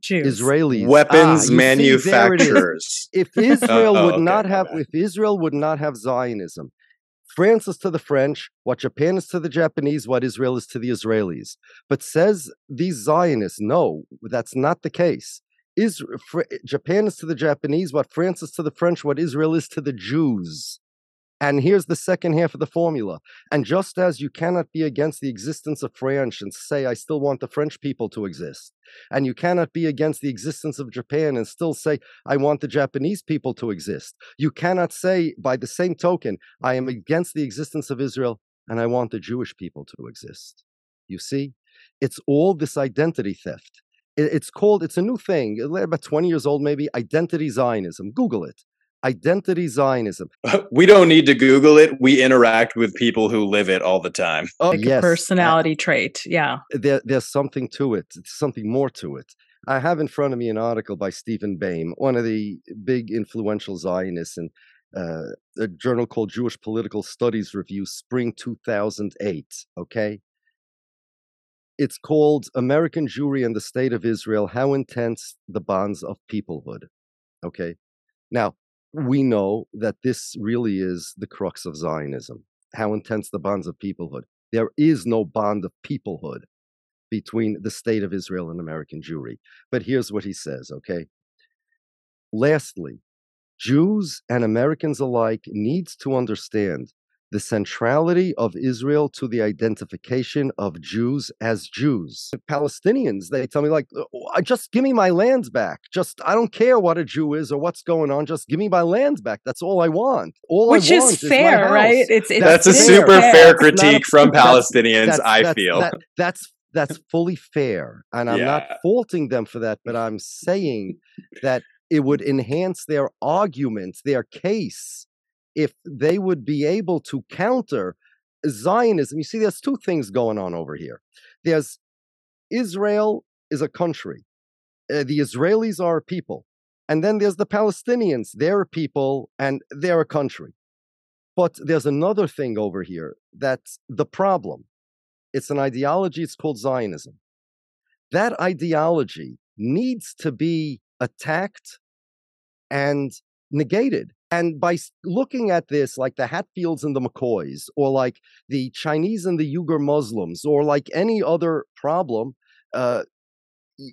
Jews. Israelis, weapons ah, manufacturers. See, if Israel would okay, not have, if Israel would not have Zionism, France is to the French what Japan is to the Japanese, what Israel is to the Israelis. But says these Zionists, no, that's not the case. Japan is to the Japanese what France is to the French, what Israel is to the Jews. And here's the second half of the formula. And just as you cannot be against the existence of French and say, I still want the French people to exist, and you cannot be against the existence of Japan and still say, I want the Japanese people to exist, you cannot say, by the same token, I am against the existence of Israel and I want the Jewish people to exist. You see, it's all this identity theft. It's called, it's a new thing, about 20 years old maybe, identity Zionism. Google it identity Zionism. We don't need to Google it. We interact with people who live it all the time. Oh, like yes. personality trait. Yeah. There, there's something to it. something more to it. I have in front of me an article by Steven Bayme, one of the big influential Zionists, in uh, a journal called Jewish Political Studies Review, spring 2008. Okay. It's called American Jewry and the State of Israel How Intense the Bonds of Peoplehood. Okay. Now, we know that this really is the crux of Zionism how intense the bonds of peoplehood. There is no bond of peoplehood between the state of Israel and American Jewry. But here's what he says, okay? Lastly, Jews and Americans alike needs to understand the centrality of Israel to the identification of Jews as Jews. Palestinians, they tell me, like, uh, just give me my lands back. Just, I don't care what a Jew is or what's going on. Just give me my lands back. That's all I want. All Which is fair, is right? It's, it's that's, a super fair, fair critique from Palestinians, that's, I feel. That, that's that's fully fair. And I'm yeah. not faulting them for that, but I'm saying that it would enhance their argument, their case, if they would be able to counter Zionism. You see, there's two things going on over here. There's Israel is a country, uh, the Israelis are a people. And then there's the Palestinians, they're a people and they're a country. But there's another thing over here that's the problem. It's an ideology, it's called Zionism. That ideology needs to be attacked and negated. And by looking at this, like the Hatfields and the McCoys, or like the Chinese and the Uyghur Muslims, or like any other problem, uh,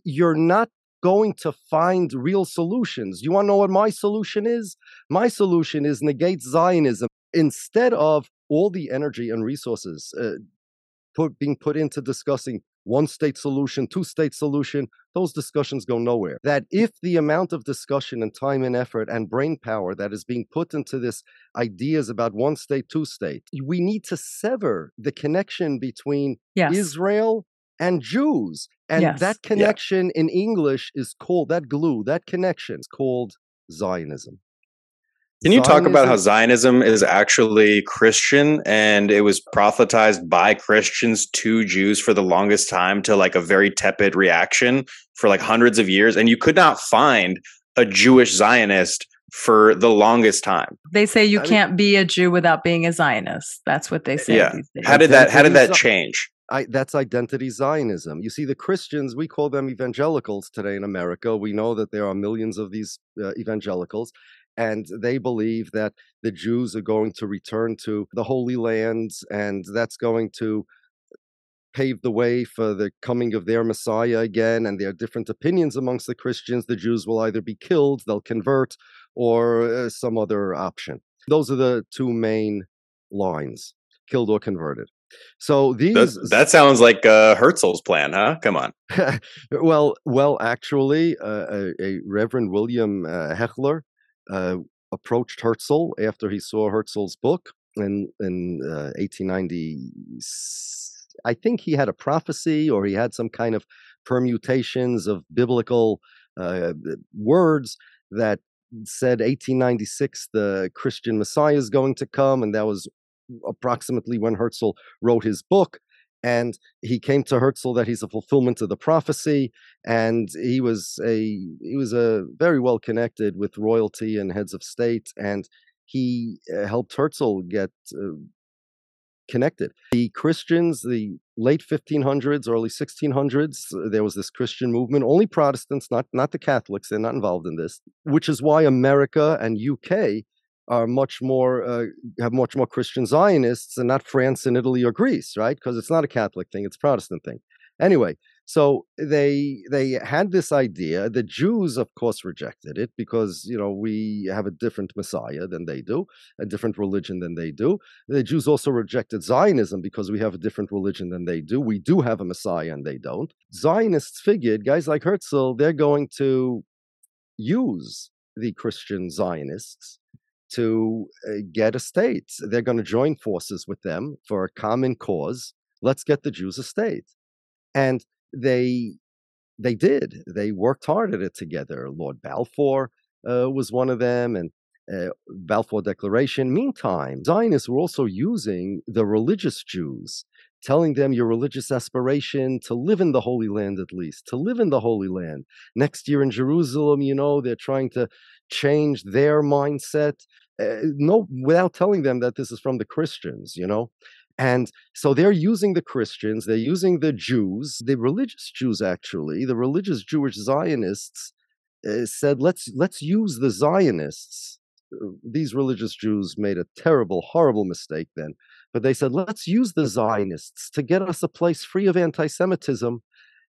you're not going to find real solutions. You want to know what my solution is? My solution is negate Zionism instead of all the energy and resources uh, put, being put into discussing one state solution, two state solution, those discussions go nowhere. That if the amount of discussion and time and effort and brain power that is being put into this ideas about one state, two state, we need to sever the connection between yes. Israel and Jews. And yes. that connection yeah. in English is called, that glue, that connection is called Zionism. Can you Zionism, talk about how Zionism is actually Christian and it was prophetized by Christians to Jews for the longest time to like a very tepid reaction for like hundreds of years? And you could not find a Jewish Zionist for the longest time. They say you I can't mean, be a Jew without being a Zionist. That's what they say. Yeah. How did that how did that change? I, that's identity Zionism. You see, the Christians, we call them evangelicals today in America. We know that there are millions of these uh, evangelicals, and they believe that the Jews are going to return to the Holy Lands, and that's going to pave the way for the coming of their Messiah again. And there are different opinions amongst the Christians. The Jews will either be killed, they'll convert, or uh, some other option. Those are the two main lines killed or converted. So these that, that sounds like uh, Herzl's plan, huh? Come on. well, well, actually, uh, a, a, Reverend William uh, Hechler uh, approached Herzl after he saw Herzl's book in in 1890. Uh, I think he had a prophecy, or he had some kind of permutations of biblical uh, words that said 1896 the Christian Messiah is going to come, and that was approximately when Herzl wrote his book. And he came to Herzl that he's a fulfillment of the prophecy, and he was a he was a very well connected with royalty and heads of state, and he uh, helped Herzl get uh, connected. The Christians, the late 1500s, early 1600s, uh, there was this Christian movement. Only Protestants, not not the Catholics, they're not involved in this. Which is why America and UK are much more uh, have much more Christian Zionists and not France and Italy or Greece, right? Because it's not a Catholic thing; it's a Protestant thing. Anyway, so they they had this idea. The Jews, of course, rejected it because you know we have a different Messiah than they do, a different religion than they do. The Jews also rejected Zionism because we have a different religion than they do. We do have a Messiah and they don't. Zionists figured guys like Herzl they're going to use the Christian Zionists to uh, get a state. They're going to join forces with them for a common cause. Let's get the Jews a state. And they they did. They worked hard at it together. Lord Balfour uh, was one of them, and uh, Balfour Declaration. Meantime, Zionists were also using the religious Jews, telling them your religious aspiration to live in the Holy Land at least, to live in the Holy Land. Next year in Jerusalem, you know, they're trying to change their mindset. Uh, no, without telling them that this is from the Christians, you know. And so they're using the Christians, they're using the Jews, the religious Jews actually, the religious Jewish Zionists uh, said, let's let's use the Zionists. Uh, these religious Jews made a terrible, horrible mistake then, but they said, let's use the Zionists to get us a place free of anti-Semitism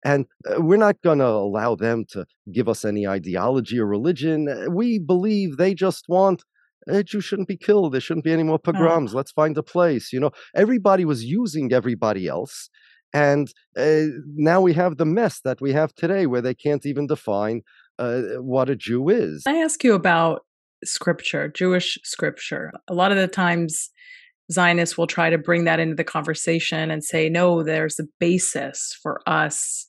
and uh, we're not going to allow them to give us any ideology or religion. Uh, we believe they just want uh, Jews shouldn't be killed. There shouldn't be any more pogroms. Let's find a place. You know, everybody was using everybody else. And uh, now we have the mess that we have today where they can't even define uh, what a Jew is. I ask you about scripture, Jewish scripture. A lot of the times Zionists will try to bring that into the conversation and say, no, there's a basis for us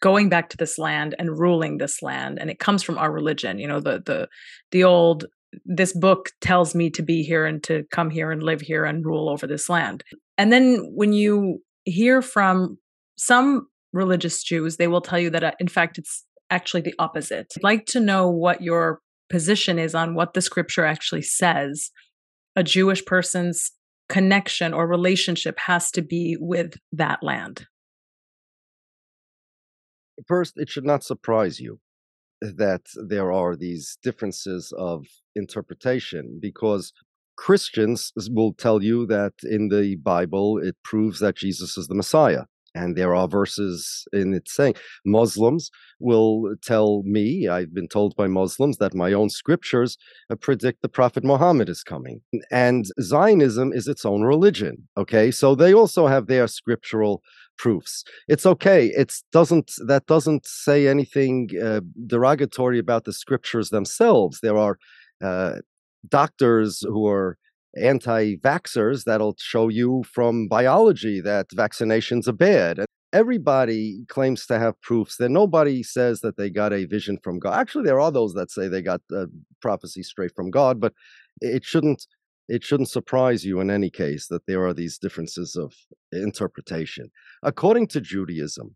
going back to this land and ruling this land and it comes from our religion you know the the the old this book tells me to be here and to come here and live here and rule over this land. And then when you hear from some religious jews they will tell you that uh, in fact it's actually the opposite. I'd like to know what your position is on what the scripture actually says a jewish person's connection or relationship has to be with that land First, it should not surprise you that there are these differences of interpretation because Christians will tell you that in the Bible it proves that Jesus is the Messiah. And there are verses in it saying Muslims will tell me, I've been told by Muslims that my own scriptures uh, predict the Prophet Muhammad is coming. And Zionism is its own religion. Okay. So they also have their scriptural proofs. It's okay. It doesn't that doesn't say anything uh, derogatory about the scriptures themselves. There are uh, doctors who are anti-vaxxers that'll show you from biology that vaccinations are bad. Everybody claims to have proofs. That nobody says that they got a vision from God. Actually, there are those that say they got uh, prophecy straight from God, but it shouldn't it shouldn't surprise you in any case that there are these differences of interpretation. According to Judaism,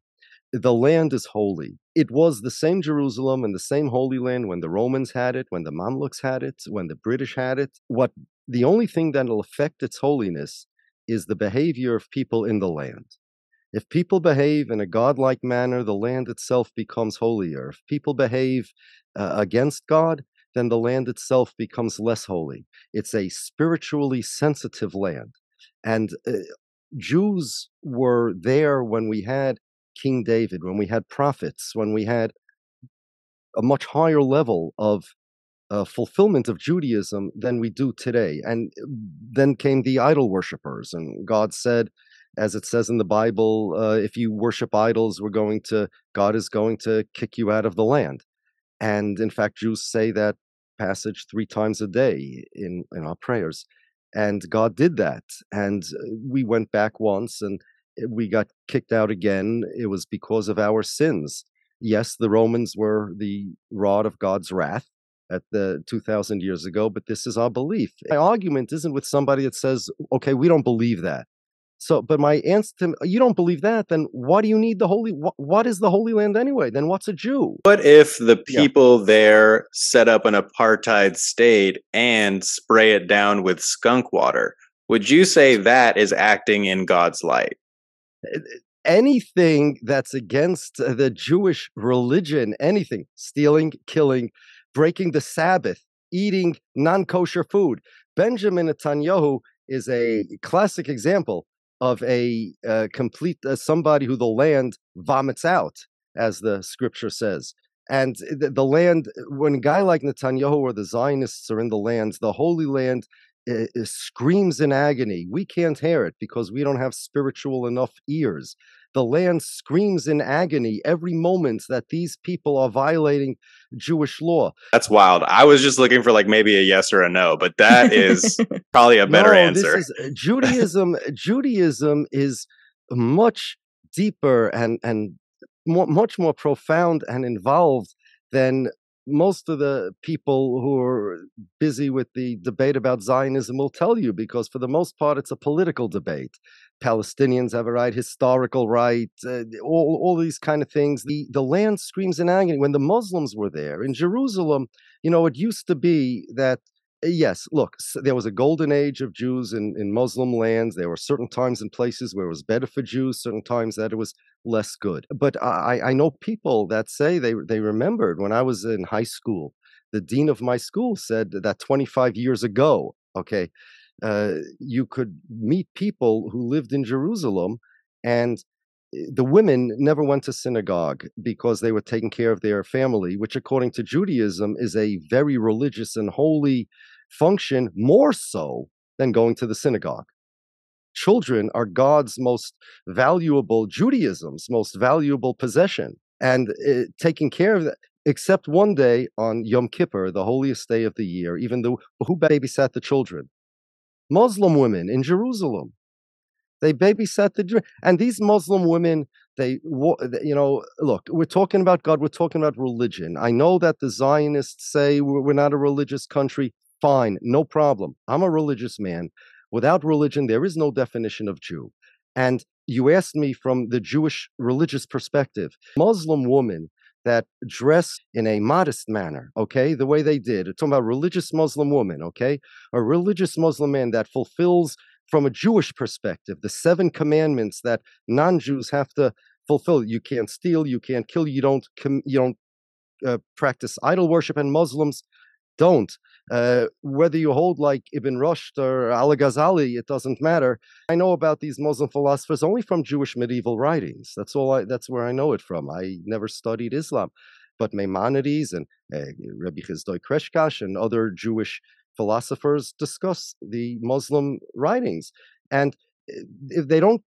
the land is holy. It was the same Jerusalem and the same Holy Land when the Romans had it, when the Mamluks had it, when the British had it. What the only thing that will affect its holiness is the behavior of people in the land. If people behave in a godlike manner, the land itself becomes holier. If people behave uh, against God, then the land itself becomes less holy. It's a spiritually sensitive land. And uh, Jews were there when we had King David, when we had prophets, when we had a much higher level of uh, fulfillment of Judaism than we do today. And uh, then came the idol worshippers, and God said, as it says in the Bible, uh, if you worship idols, we're going to, God is going to kick you out of the land. And in fact, Jews say that passage three times a day in, in our prayers. And God did that. And uh, we went back once and we got kicked out again. It was because of our sins. Yes, the Romans were the rod of God's wrath at the 2000 years ago, but this is our belief. My argument isn't with somebody that says, okay, we don't believe that. So, but my answer to him, you don't believe that, then why do you need the holy? What, what is the Holy Land anyway? Then what's a Jew? What if the people yeah. there set up an apartheid state and spray it down with skunk water? Would you say that is acting in God's light? Eh, eh, anything that's against the Jewish religion, anything, stealing, killing, breaking the Sabbath, eating non kosher food. Benjamin Netanyahu is a classic example of a uh, complete uh, somebody who the land vomits out, as the scripture says. And the, the, land, when a guy like Netanyahu or the Zionists are in the land, the Holy Land uh, screams in agony. We can't hear it because we don't have spiritual enough ears. The land screams in agony every moment that these people are violating Jewish law. That's wild. I was just looking for like maybe a yes or a no, but that is probably a better no, answer. Is, uh, Judaism Judaism is much deeper and and more, much more profound and involved than most of the people who are busy with the debate about Zionism will tell you, because for the most part, it's a political debate. Palestinians have a right, historical right, uh, all, all these kind of things. The, the land screams in agony. When the Muslims were there in Jerusalem, you know, it used to be that yes, look, there was a golden age of Jews in, in Muslim lands. There were certain times and places where it was better for Jews, certain times that it was less good. But I, I know people that say they, they remembered when I was in high school, the dean of my school said that 25 years ago, okay, uh, you could meet people who lived in Jerusalem and eh, the women never went to synagogue because they were taking care of their family, which, according to Judaism, is a very religious and holy function more so than going to the synagogue. Children are God's most valuable, Judaism's most valuable possession. And uh, taking care of that, except one day on Yom Kippur, the holiest day of the year, even though who babysat the children? Muslim women in Jerusalem. They babysat the and these Muslim women. They, you know, look. We're talking about God. We're talking about religion. I know that the Zionists say we're not a religious country. Fine, no problem. I'm a religious man. Without religion, there is no definition of Jew. And you asked me from the Jewish religious perspective. Muslim woman that dress in a modest manner, okay, the way they did. It's talking about religious Muslim woman, okay, a religious Muslim man that fulfills, from a Jewish perspective, the seven commandments that non-Jews have to fulfill. You can't steal, you can't kill, you don't, you don't uh, practice idol worship, and Muslims don't. Uh, whether you hold like Ibn Rushd or Al Ghazali, it doesn't matter. I know about these Muslim philosophers only from Jewish medieval writings. That's all. I, that's where I know it from. I never studied Islam, but Maimonides and uh, Rabbi Chasdai Crescas and other Jewish philosophers discuss the Muslim writings, and uh, if they don't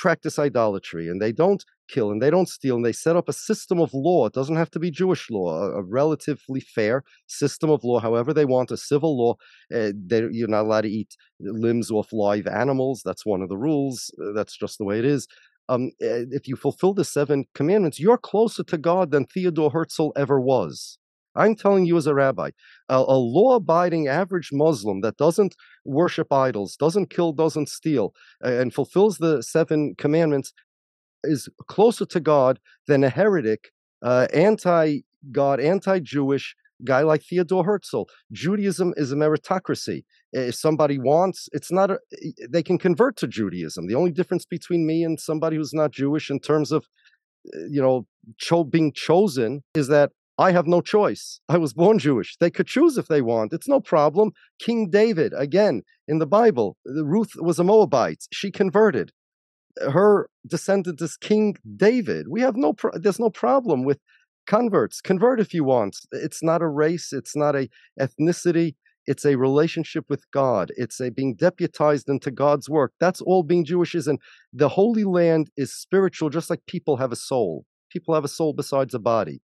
practice idolatry and they don't kill and they don't steal and they set up a system of law. It doesn't have to be Jewish law, a, relatively fair system of law, however they want, a civil law. Uh, you're not allowed to eat limbs off live animals. That's one of the rules. Uh, that's just the way it is. Um, eh, if you fulfill the seven commandments, you're closer to God than Theodore Herzl ever was. I'm telling you as a rabbi, a, a law abiding average Muslim that doesn't worship idols, doesn't kill, doesn't steal, and fulfills the seven commandments is closer to God than a heretic, uh, anti God, anti Jewish guy like Theodore Herzl. Judaism is a meritocracy. If somebody wants, it's not, a, they can convert to Judaism. The only difference between me and somebody who's not Jewish in terms of, uh, you know, cho- being chosen is that I have no choice. I was born Jewish. They could choose if they want. It's no problem. King David, again, in the Bible, uh, Ruth was a Moabite. She converted. Her descendant is King David. We have no, pro- there's no problem with converts. Convert if you want. It's not a race. It's not a ethnicity. It's a relationship with God. It's a being deputized into God's work. That's all being Jewish is. And the Holy Land is spiritual, just like people have a soul. People have a soul besides a body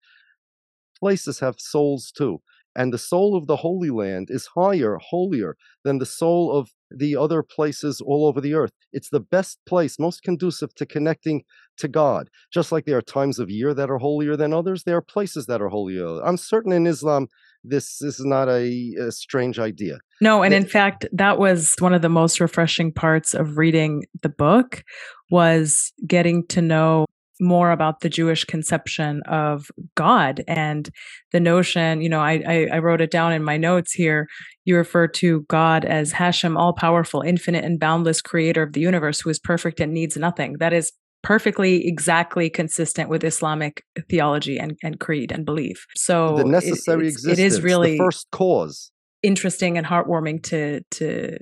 places have souls too. And the soul of the Holy Land is higher, holier than the soul of the other places all over the earth. It's the best place, most conducive to connecting to God. Just like there are times of year that are holier than others, there are places that are holier. I'm certain in Islam, this, is not a, a strange idea. No, and in fact, that was one of the most refreshing parts of reading the book was getting to know more about the Jewish conception of God and the notion, you know, I, I, I wrote it down in my notes here. You refer to God as Hashem, all powerful, infinite, and boundless creator of the universe who is perfect and needs nothing. That is perfectly exactly consistent with Islamic theology and, and creed and belief. So the necessary it, existence, it is really the first cause. Interesting and heartwarming to to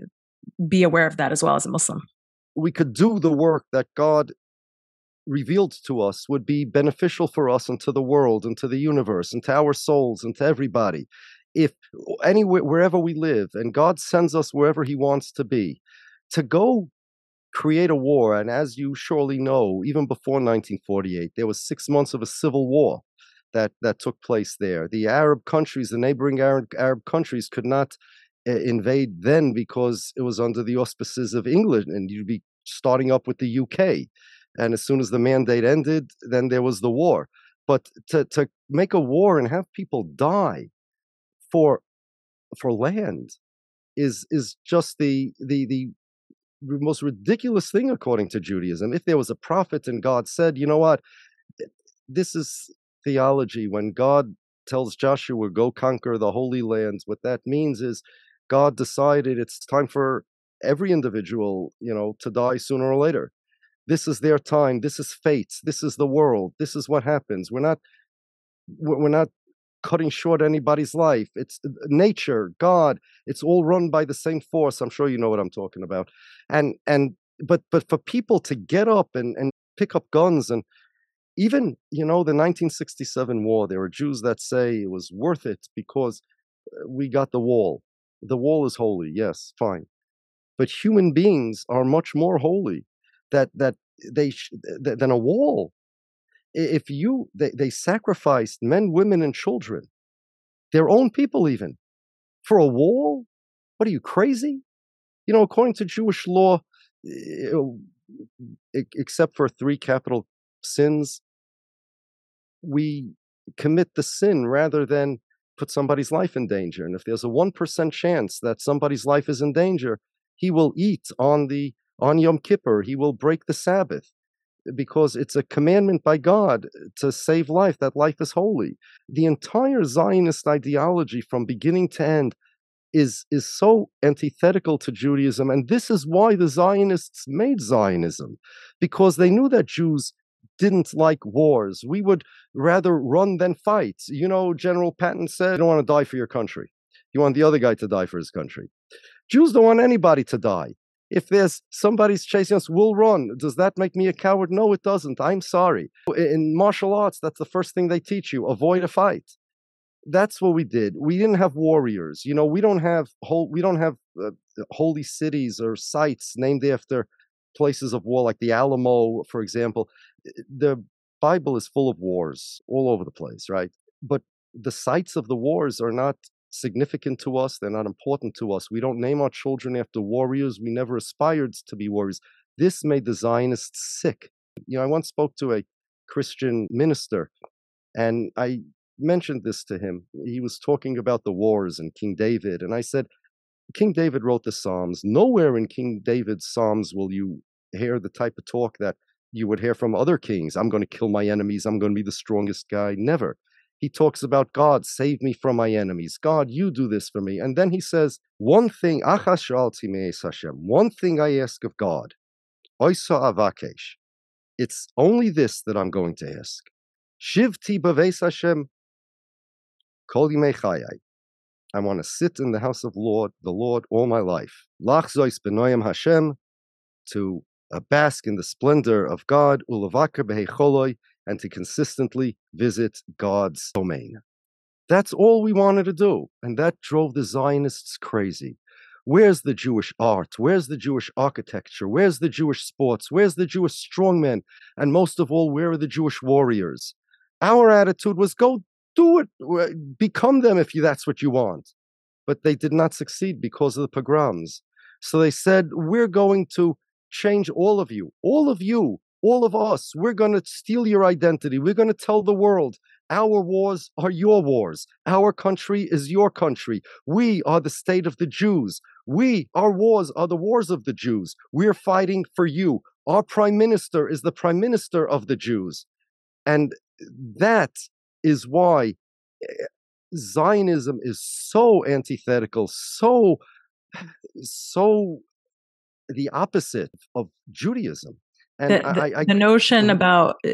be aware of that as well as a Muslim. We could do the work that God revealed to us would be beneficial for us and to the world and to the universe and to our souls and to everybody. If anywhere, wherever we live, and God sends us wherever He wants to be, to go create a war, and as you surely know, even before 1948, there was six months of a civil war that that took place there. The Arab countries, the neighboring Arab, Arab countries, could not uh, invade then because it was under the auspices of England, and you'd be starting up with the UK. And as soon as the mandate ended, then there was the war. But to, to make a war and have people die for for land is is just the the the most ridiculous thing according to Judaism. If there was a prophet and God said, you know what, this is theology. When God tells Joshua, go conquer the Holy Lands, what that means is God decided it's time for every individual, you know, to die sooner or later. This is their time. This is fate. This is the world. This is what happens. We're not we're not cutting short anybody's life. It's uh, nature, God. It's all run by the same force. I'm sure you know what I'm talking about. And and but but for people to get up and and pick up guns and even you know the 1967 war there are jews that say it was worth it because uh, we got the wall the wall is holy yes fine but human beings are much more holy that that they sh- than a wall. If you they, they sacrificed men, women, and children, their own people even, for a wall. What are you crazy? You know, according to Jewish law, eh, oh, except for three capital sins, we commit the sin rather than put somebody's life in danger. And if there's a 1% chance that somebody's life is in danger, he will eat on the on Yom Kippur, he will break the Sabbath because it's a commandment by God to save life, that life is holy. The entire Zionist ideology from beginning to end is is so antithetical to Judaism, and this is why the Zionists made Zionism, because they knew that Jews didn't like wars. We would rather run than fight. You know, General Patton said, "You don't want to die for your country. You want the other guy to die for his country." Jews don't want anybody to die. If there's somebody's chasing us, we'll run. Does that make me a coward? No, it doesn't. I'm sorry. In martial arts, that's the first thing they teach you: avoid a fight that's what we did. We didn't have warriors. You know, we don't have whole, we don't have uh, holy cities or sites named after places of war, like the Alamo, for example. The Bible is full of wars all over the place, right? But the sites of the wars are not significant to us. They're not important to us. We don't name our children after warriors. We never aspired to be warriors. This made the Zionists sick. You know, I once spoke to a Christian minister, and I mentioned this to him. He was talking about the wars and King David. And I said, King David wrote the Psalms. Nowhere in King David's Psalms will you hear the type of talk that you would hear from other kings. I'm going to kill my enemies. I'm going to be the strongest guy. Never. He talks about God, save me from my enemies. God, you do this for me. And then he says, one thing, one thing I ask of God, it's only this that I'm going to ask. Shivti b'veis Hashem Kol I want to sit in the house of Lord, the Lord, all my life. Lachzois benoyim Hashem, to bask in the splendor of God, ulavakar behecholoi, and to consistently visit God's domain. That's all we wanted to do, and that drove the Zionists crazy. Where's the Jewish art? Where's the Jewish architecture? Where's the Jewish sports? Where's the Jewish strongmen? And most of all, where are the Jewish warriors? Our attitude was go do it, become them if you, that's what you want. But they did not succeed because of the pogroms. So they said, We're going to change all of you, all of you, all of us. We're going to steal your identity. We're going to tell the world our wars are your wars. Our country is your country. We are the state of the Jews. We, our wars are the wars of the Jews. We're fighting for you. Our prime minister is the prime minister of the Jews. And that is why eh, Zionism is so antithetical, so so the opposite of Judaism. And the, I, I, the notion mm-hmm. about uh,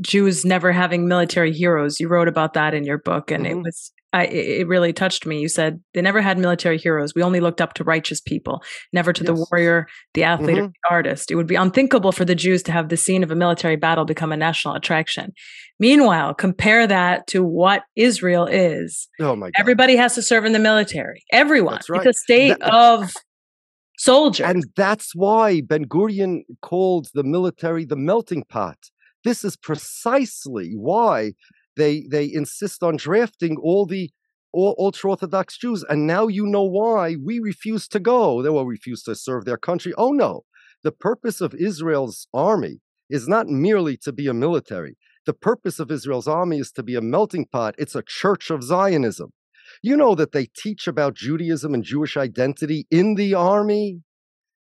Jews never having military heroes, you wrote about that in your book, and mm-hmm. it was I, it really touched me. You said they never had military heroes. We only looked up to righteous people, never to yes. the warrior, the athlete, mm-hmm. or the artist. It would be unthinkable for the Jews to have the scene of a military battle become a national attraction. Meanwhile, compare that to what Israel is. Oh my God. Everybody has to serve in the military. Everyone. Right. It's a state that, of soldiers. And that's why Ben Gurion called the military the melting pot. This is precisely why they they insist on drafting all the all ultra orthodox Jews, and now you know why we refuse to go. They will refuse to serve their country. Oh no, the purpose of Israel's army is not merely to be a military. The purpose of Israel's army is to be a melting pot. It's a church of Zionism. You know that they teach about Judaism and Jewish identity in the army.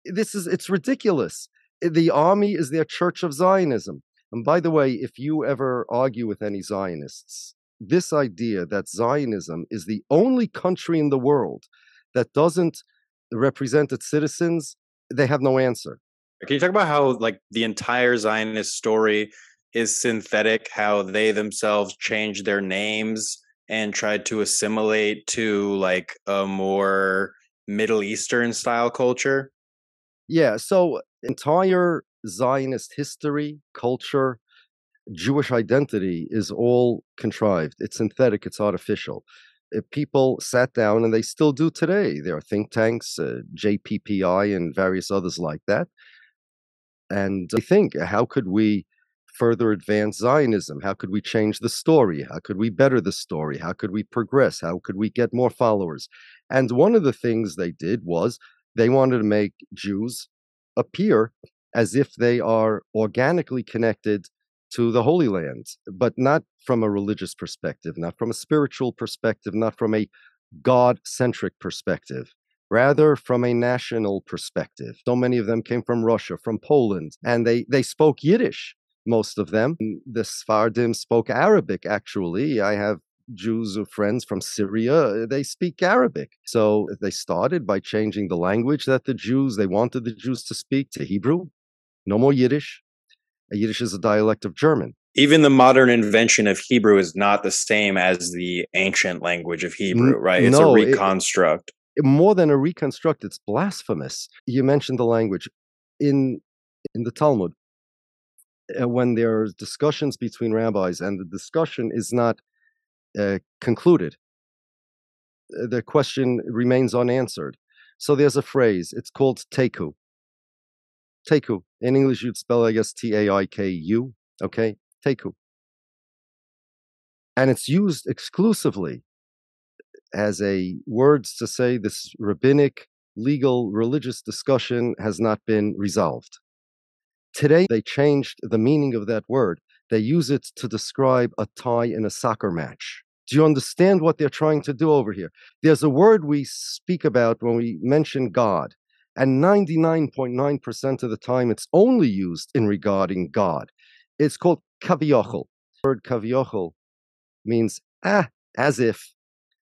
This is it's ridiculous. Eh, the army is their church of Zionism. And by the way, if you ever argue with any Zionists, this idea that Zionism is the only country in the world that doesn't represent its citizens, they have no answer. Can you talk about how like the entire Zionist story is synthetic, how they themselves changed their names and tried to assimilate to like a more Middle Eastern style culture? Yeah, so entire Zionist history, culture, Jewish identity is all contrived. It's synthetic, it's artificial. If people sat down, and they still do today. There are think tanks, uh, JPPI, and various others like that. And they think, how could we further advance Zionism? How could we change the story? How could we better the story? How could we progress? How could we get more followers? And one of the things they did was They wanted to make Jews appear as if they are organically connected to the Holy Land, but not from a religious perspective, not from a spiritual perspective, not from a God centric perspective, rather from a national perspective. So many of them came from Russia, from Poland, and they, they spoke Yiddish, most of them. Mm, the Sephardim spoke Arabic, actually. I have Jews or friends from Syria, uh, they speak Arabic. So they started by changing the language that the Jews, they wanted the Jews to speak to Hebrew. No more Yiddish. Uh, Yiddish is a dialect of German. Even the modern invention of Hebrew is not the same as the ancient language of Hebrew, right? It's no, a reconstruct. It, more than a reconstruct, it's blasphemous. You mentioned the language in in the Talmud. Uh, when there are discussions between rabbis and the discussion is not uh, concluded, uh, the question remains unanswered. So there's a phrase. It's called teiku. Teiku. In English, you'd spell, I guess, T A I K U. Okay, Teiku. And it's used exclusively as a words to say this rabbinic, legal, religious discussion has not been resolved. Today, they changed the meaning of that word. They use it to describe a tie in a soccer match. Do you understand what they're trying to do over here? There's a word we speak about when we mention God, and 99.9% of the time it's only used in regarding God. It's called kaviochel. The word kaviochel means ah, as if.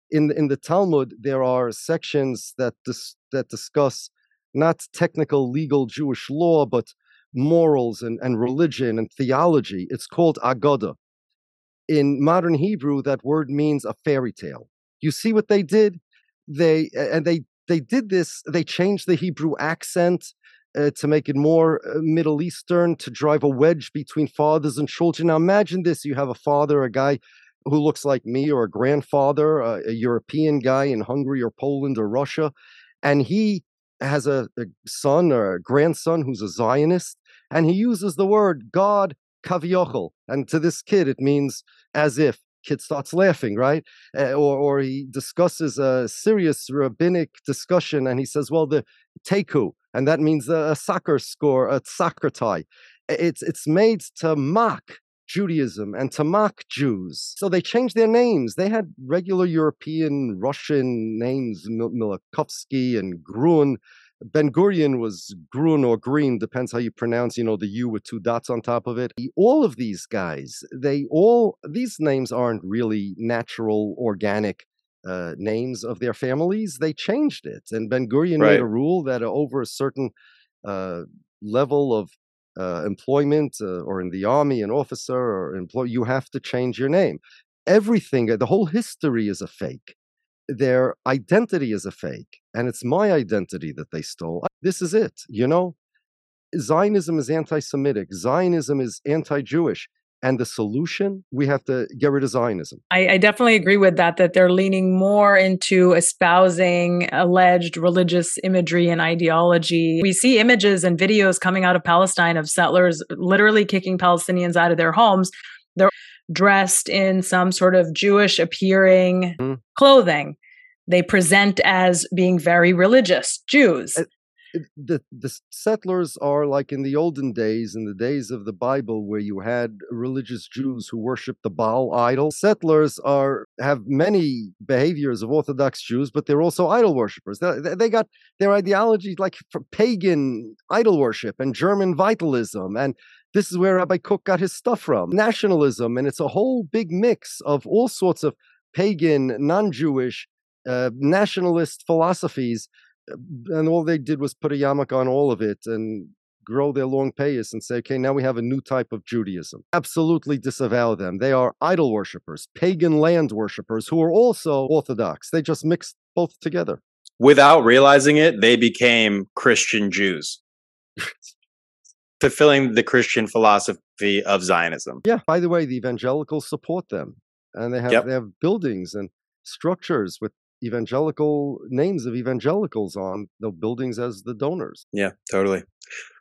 In, in the Talmud, there are sections that, dis, that discuss not technical legal Jewish law, but morals and, and religion and theology. It's called Aggadah. In modern Hebrew, that word means a fairy tale. You see what they did? They and they they did this. They changed the Hebrew accent uh, to make it more uh, Middle Eastern, to drive a wedge between fathers and children. Now imagine this: you have a father, a guy who looks like me, or a grandfather, uh, a European guy in Hungary or Poland or Russia, and he has a, a son or a grandson who's a Zionist, and he uses the word God kaviochel, and to this kid it means as if kid starts laughing, right? Uh, or, or he discusses a serious rabbinic discussion and he says, well, the teiku, and that means a, a soccer score, a soccer tie. It's, it's made to mock Judaism and to mock Jews. So they changed their names. They had regular European, Russian names, Mileikowsky and Grun. Ben Gurion was Grun or Green, depends how you pronounce, you know, the U with two dots on top of it. All of these guys, they all, these names aren't really natural, organic uh, names of their families. They changed it. And Ben Gurion right. made a rule that over a certain uh, level of uh, employment uh, or in the army, an officer or employee, you have to change your name. Everything, the whole history is a fake their identity is a fake and it's my identity that they stole. This is it, you know? Zionism is anti Semitic, Zionism is anti Jewish. And the solution, we have to get rid of Zionism. I, I, definitely agree with that, that they're leaning more into espousing alleged religious imagery and ideology. We see images and videos coming out of Palestine of settlers literally kicking Palestinians out of their homes. They're dressed in some sort of Jewish appearing mm. clothing. They present as being very religious Jews. The the settlers are like in the olden days, in the days of the Bible, where you had religious Jews who worshipped the Baal idol. Settlers are have many behaviors of Orthodox Jews, but they're also idol worshippers. They, they got their ideology like pagan idol worship and German vitalism, and this is where Rabbi Kook got his stuff from. Nationalism, and it's a whole big mix of all sorts of pagan, non-Jewish, uh, nationalist philosophies and all they did was put a yarmulke on all of it and grow their long payas and say, okay, now we have a new type of Judaism. Absolutely disavow them. They are idol worshippers, pagan land worshippers who are also Orthodox. They just mixed both together. Without realizing it, they became Christian Jews, fulfilling the Christian philosophy of Zionism. Yeah. By the way, the evangelicals support them, and they have yep. they have buildings and structures with evangelical names of evangelicals on the buildings as the donors. Yeah, totally.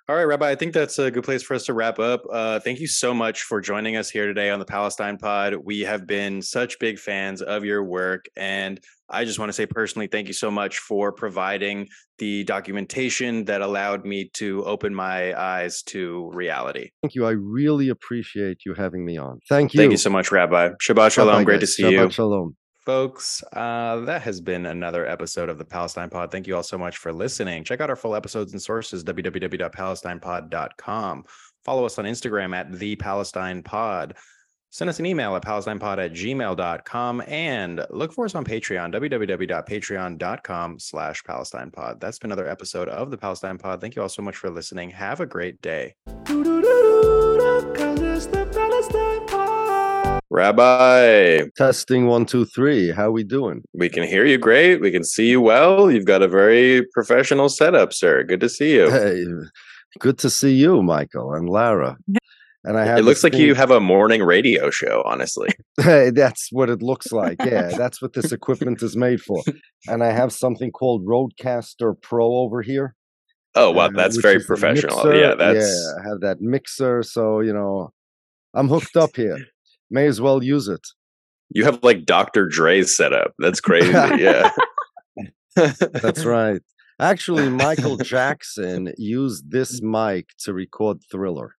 All right, Rabbi, I think that's a good place for us to wrap up. Uh, thank you so much for joining us here today on the Palestine Pod. We have been such big fans of your work. And I just want to say personally, thank you so much for providing the documentation that allowed me to open my eyes to reality. Thank you. I really appreciate you having me on. Thank you. Thank you so much, Rabbi. Shabbat Shalom. Bye-bye, Great to see Shabbat you. Shalom. Folks, uh, that has been another episode of the Palestine Pod. Thank you all so much for listening. Check out our full episodes and sources, www.palestinepod.com. Follow us on Instagram at the Palestine Pod. Send us an email at palestinepod at gmail.com and look for us on Patreon, www.patreon.com slash Palestine Pod. That's been another episode of the Palestine Pod. Thank you all so much for listening. Have a great day. Rabbi. Testing one, two, three. How we doing? We can hear you great. We can see you well. You've got a very professional setup, sir. Good to see you. Hey, good to see you, Michael and Lara. And I have it looks like you have a morning radio show, honestly. hey, that's what it looks like. Yeah, that's what this equipment is made for. And I have something called RodeCaster Pro over here. Oh wow, uh, that's very professional. Yeah, that's yeah. I have that mixer, so you know, I'm hooked up here. May as well use it. You have like Dr. Dre's setup. That's crazy. yeah. That's right. Actually, Michael Jackson used this mic to record Thriller.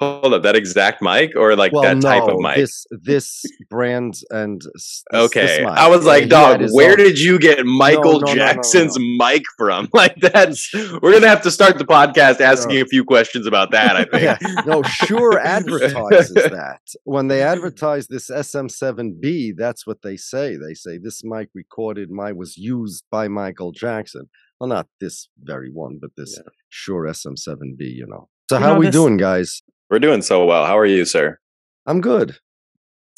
Hold up, that exact mic or like well, that no, type of mic? This this brand and this, okay. This I was like, dog, where own... did you get Michael no, no, Jackson's mic from? Like that's we're gonna have to start the podcast asking a few questions about that. I think. yeah. No, Shure advertises that when they advertise this SM7B. That's what they say. They say this mic recorded my was used by Michael Jackson. Well, not this very one, but this yeah. Shure SM7B. You know. So you how know, we this, doing, guys? We're doing so well. How are you, sir? I'm good.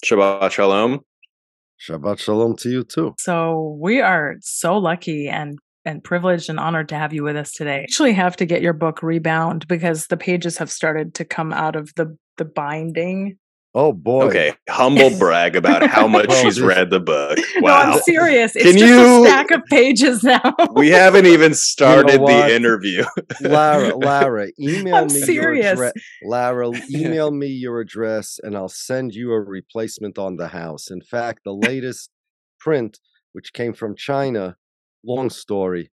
Shabbat shalom. Shabbat shalom to you too. So we are so lucky and and privileged and honored to have you with us today. I actually have to get your book rebound because the pages have started to come out of the the binding Oh boy. Okay, humble brag about how much oh, she's read the book. Wow. No, I'm serious. It's Can just you... a stack of pages now. we haven't even started you know the interview. Lara, Lara, email I'm me serious. your address. Lara, email me your address and I'll send you a replacement on the house. In fact, the latest print, which came from China, long story,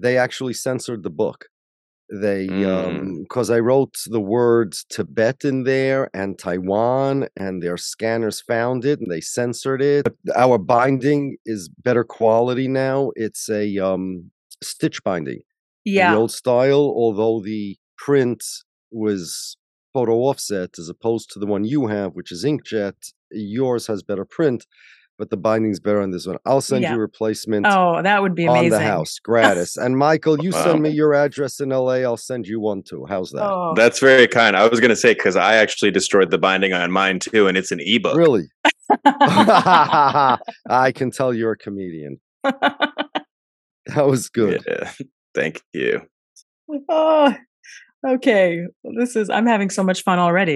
they actually censored the book. They, um, because I wrote the words Tibet in there and Taiwan, and their scanners found it and they censored it. Our binding is better quality now. It's a um, stitch binding. Yeah. The old style, although the print was photo offset as opposed to the one you have, which is inkjet, yours has better print but the binding's better on this one. I'll send yeah. you a replacement. Oh, that would be amazing. On the house, gratis. and Michael, you wow. send me your address in LA. I'll send you one too. How's that? Oh. That's very kind. I was going to say because I actually destroyed the binding on mine too, and it's an ebook. Really? I can tell you're a comedian. that was good. Yeah. Thank you. Oh, okay. This is. I'm having so much fun already.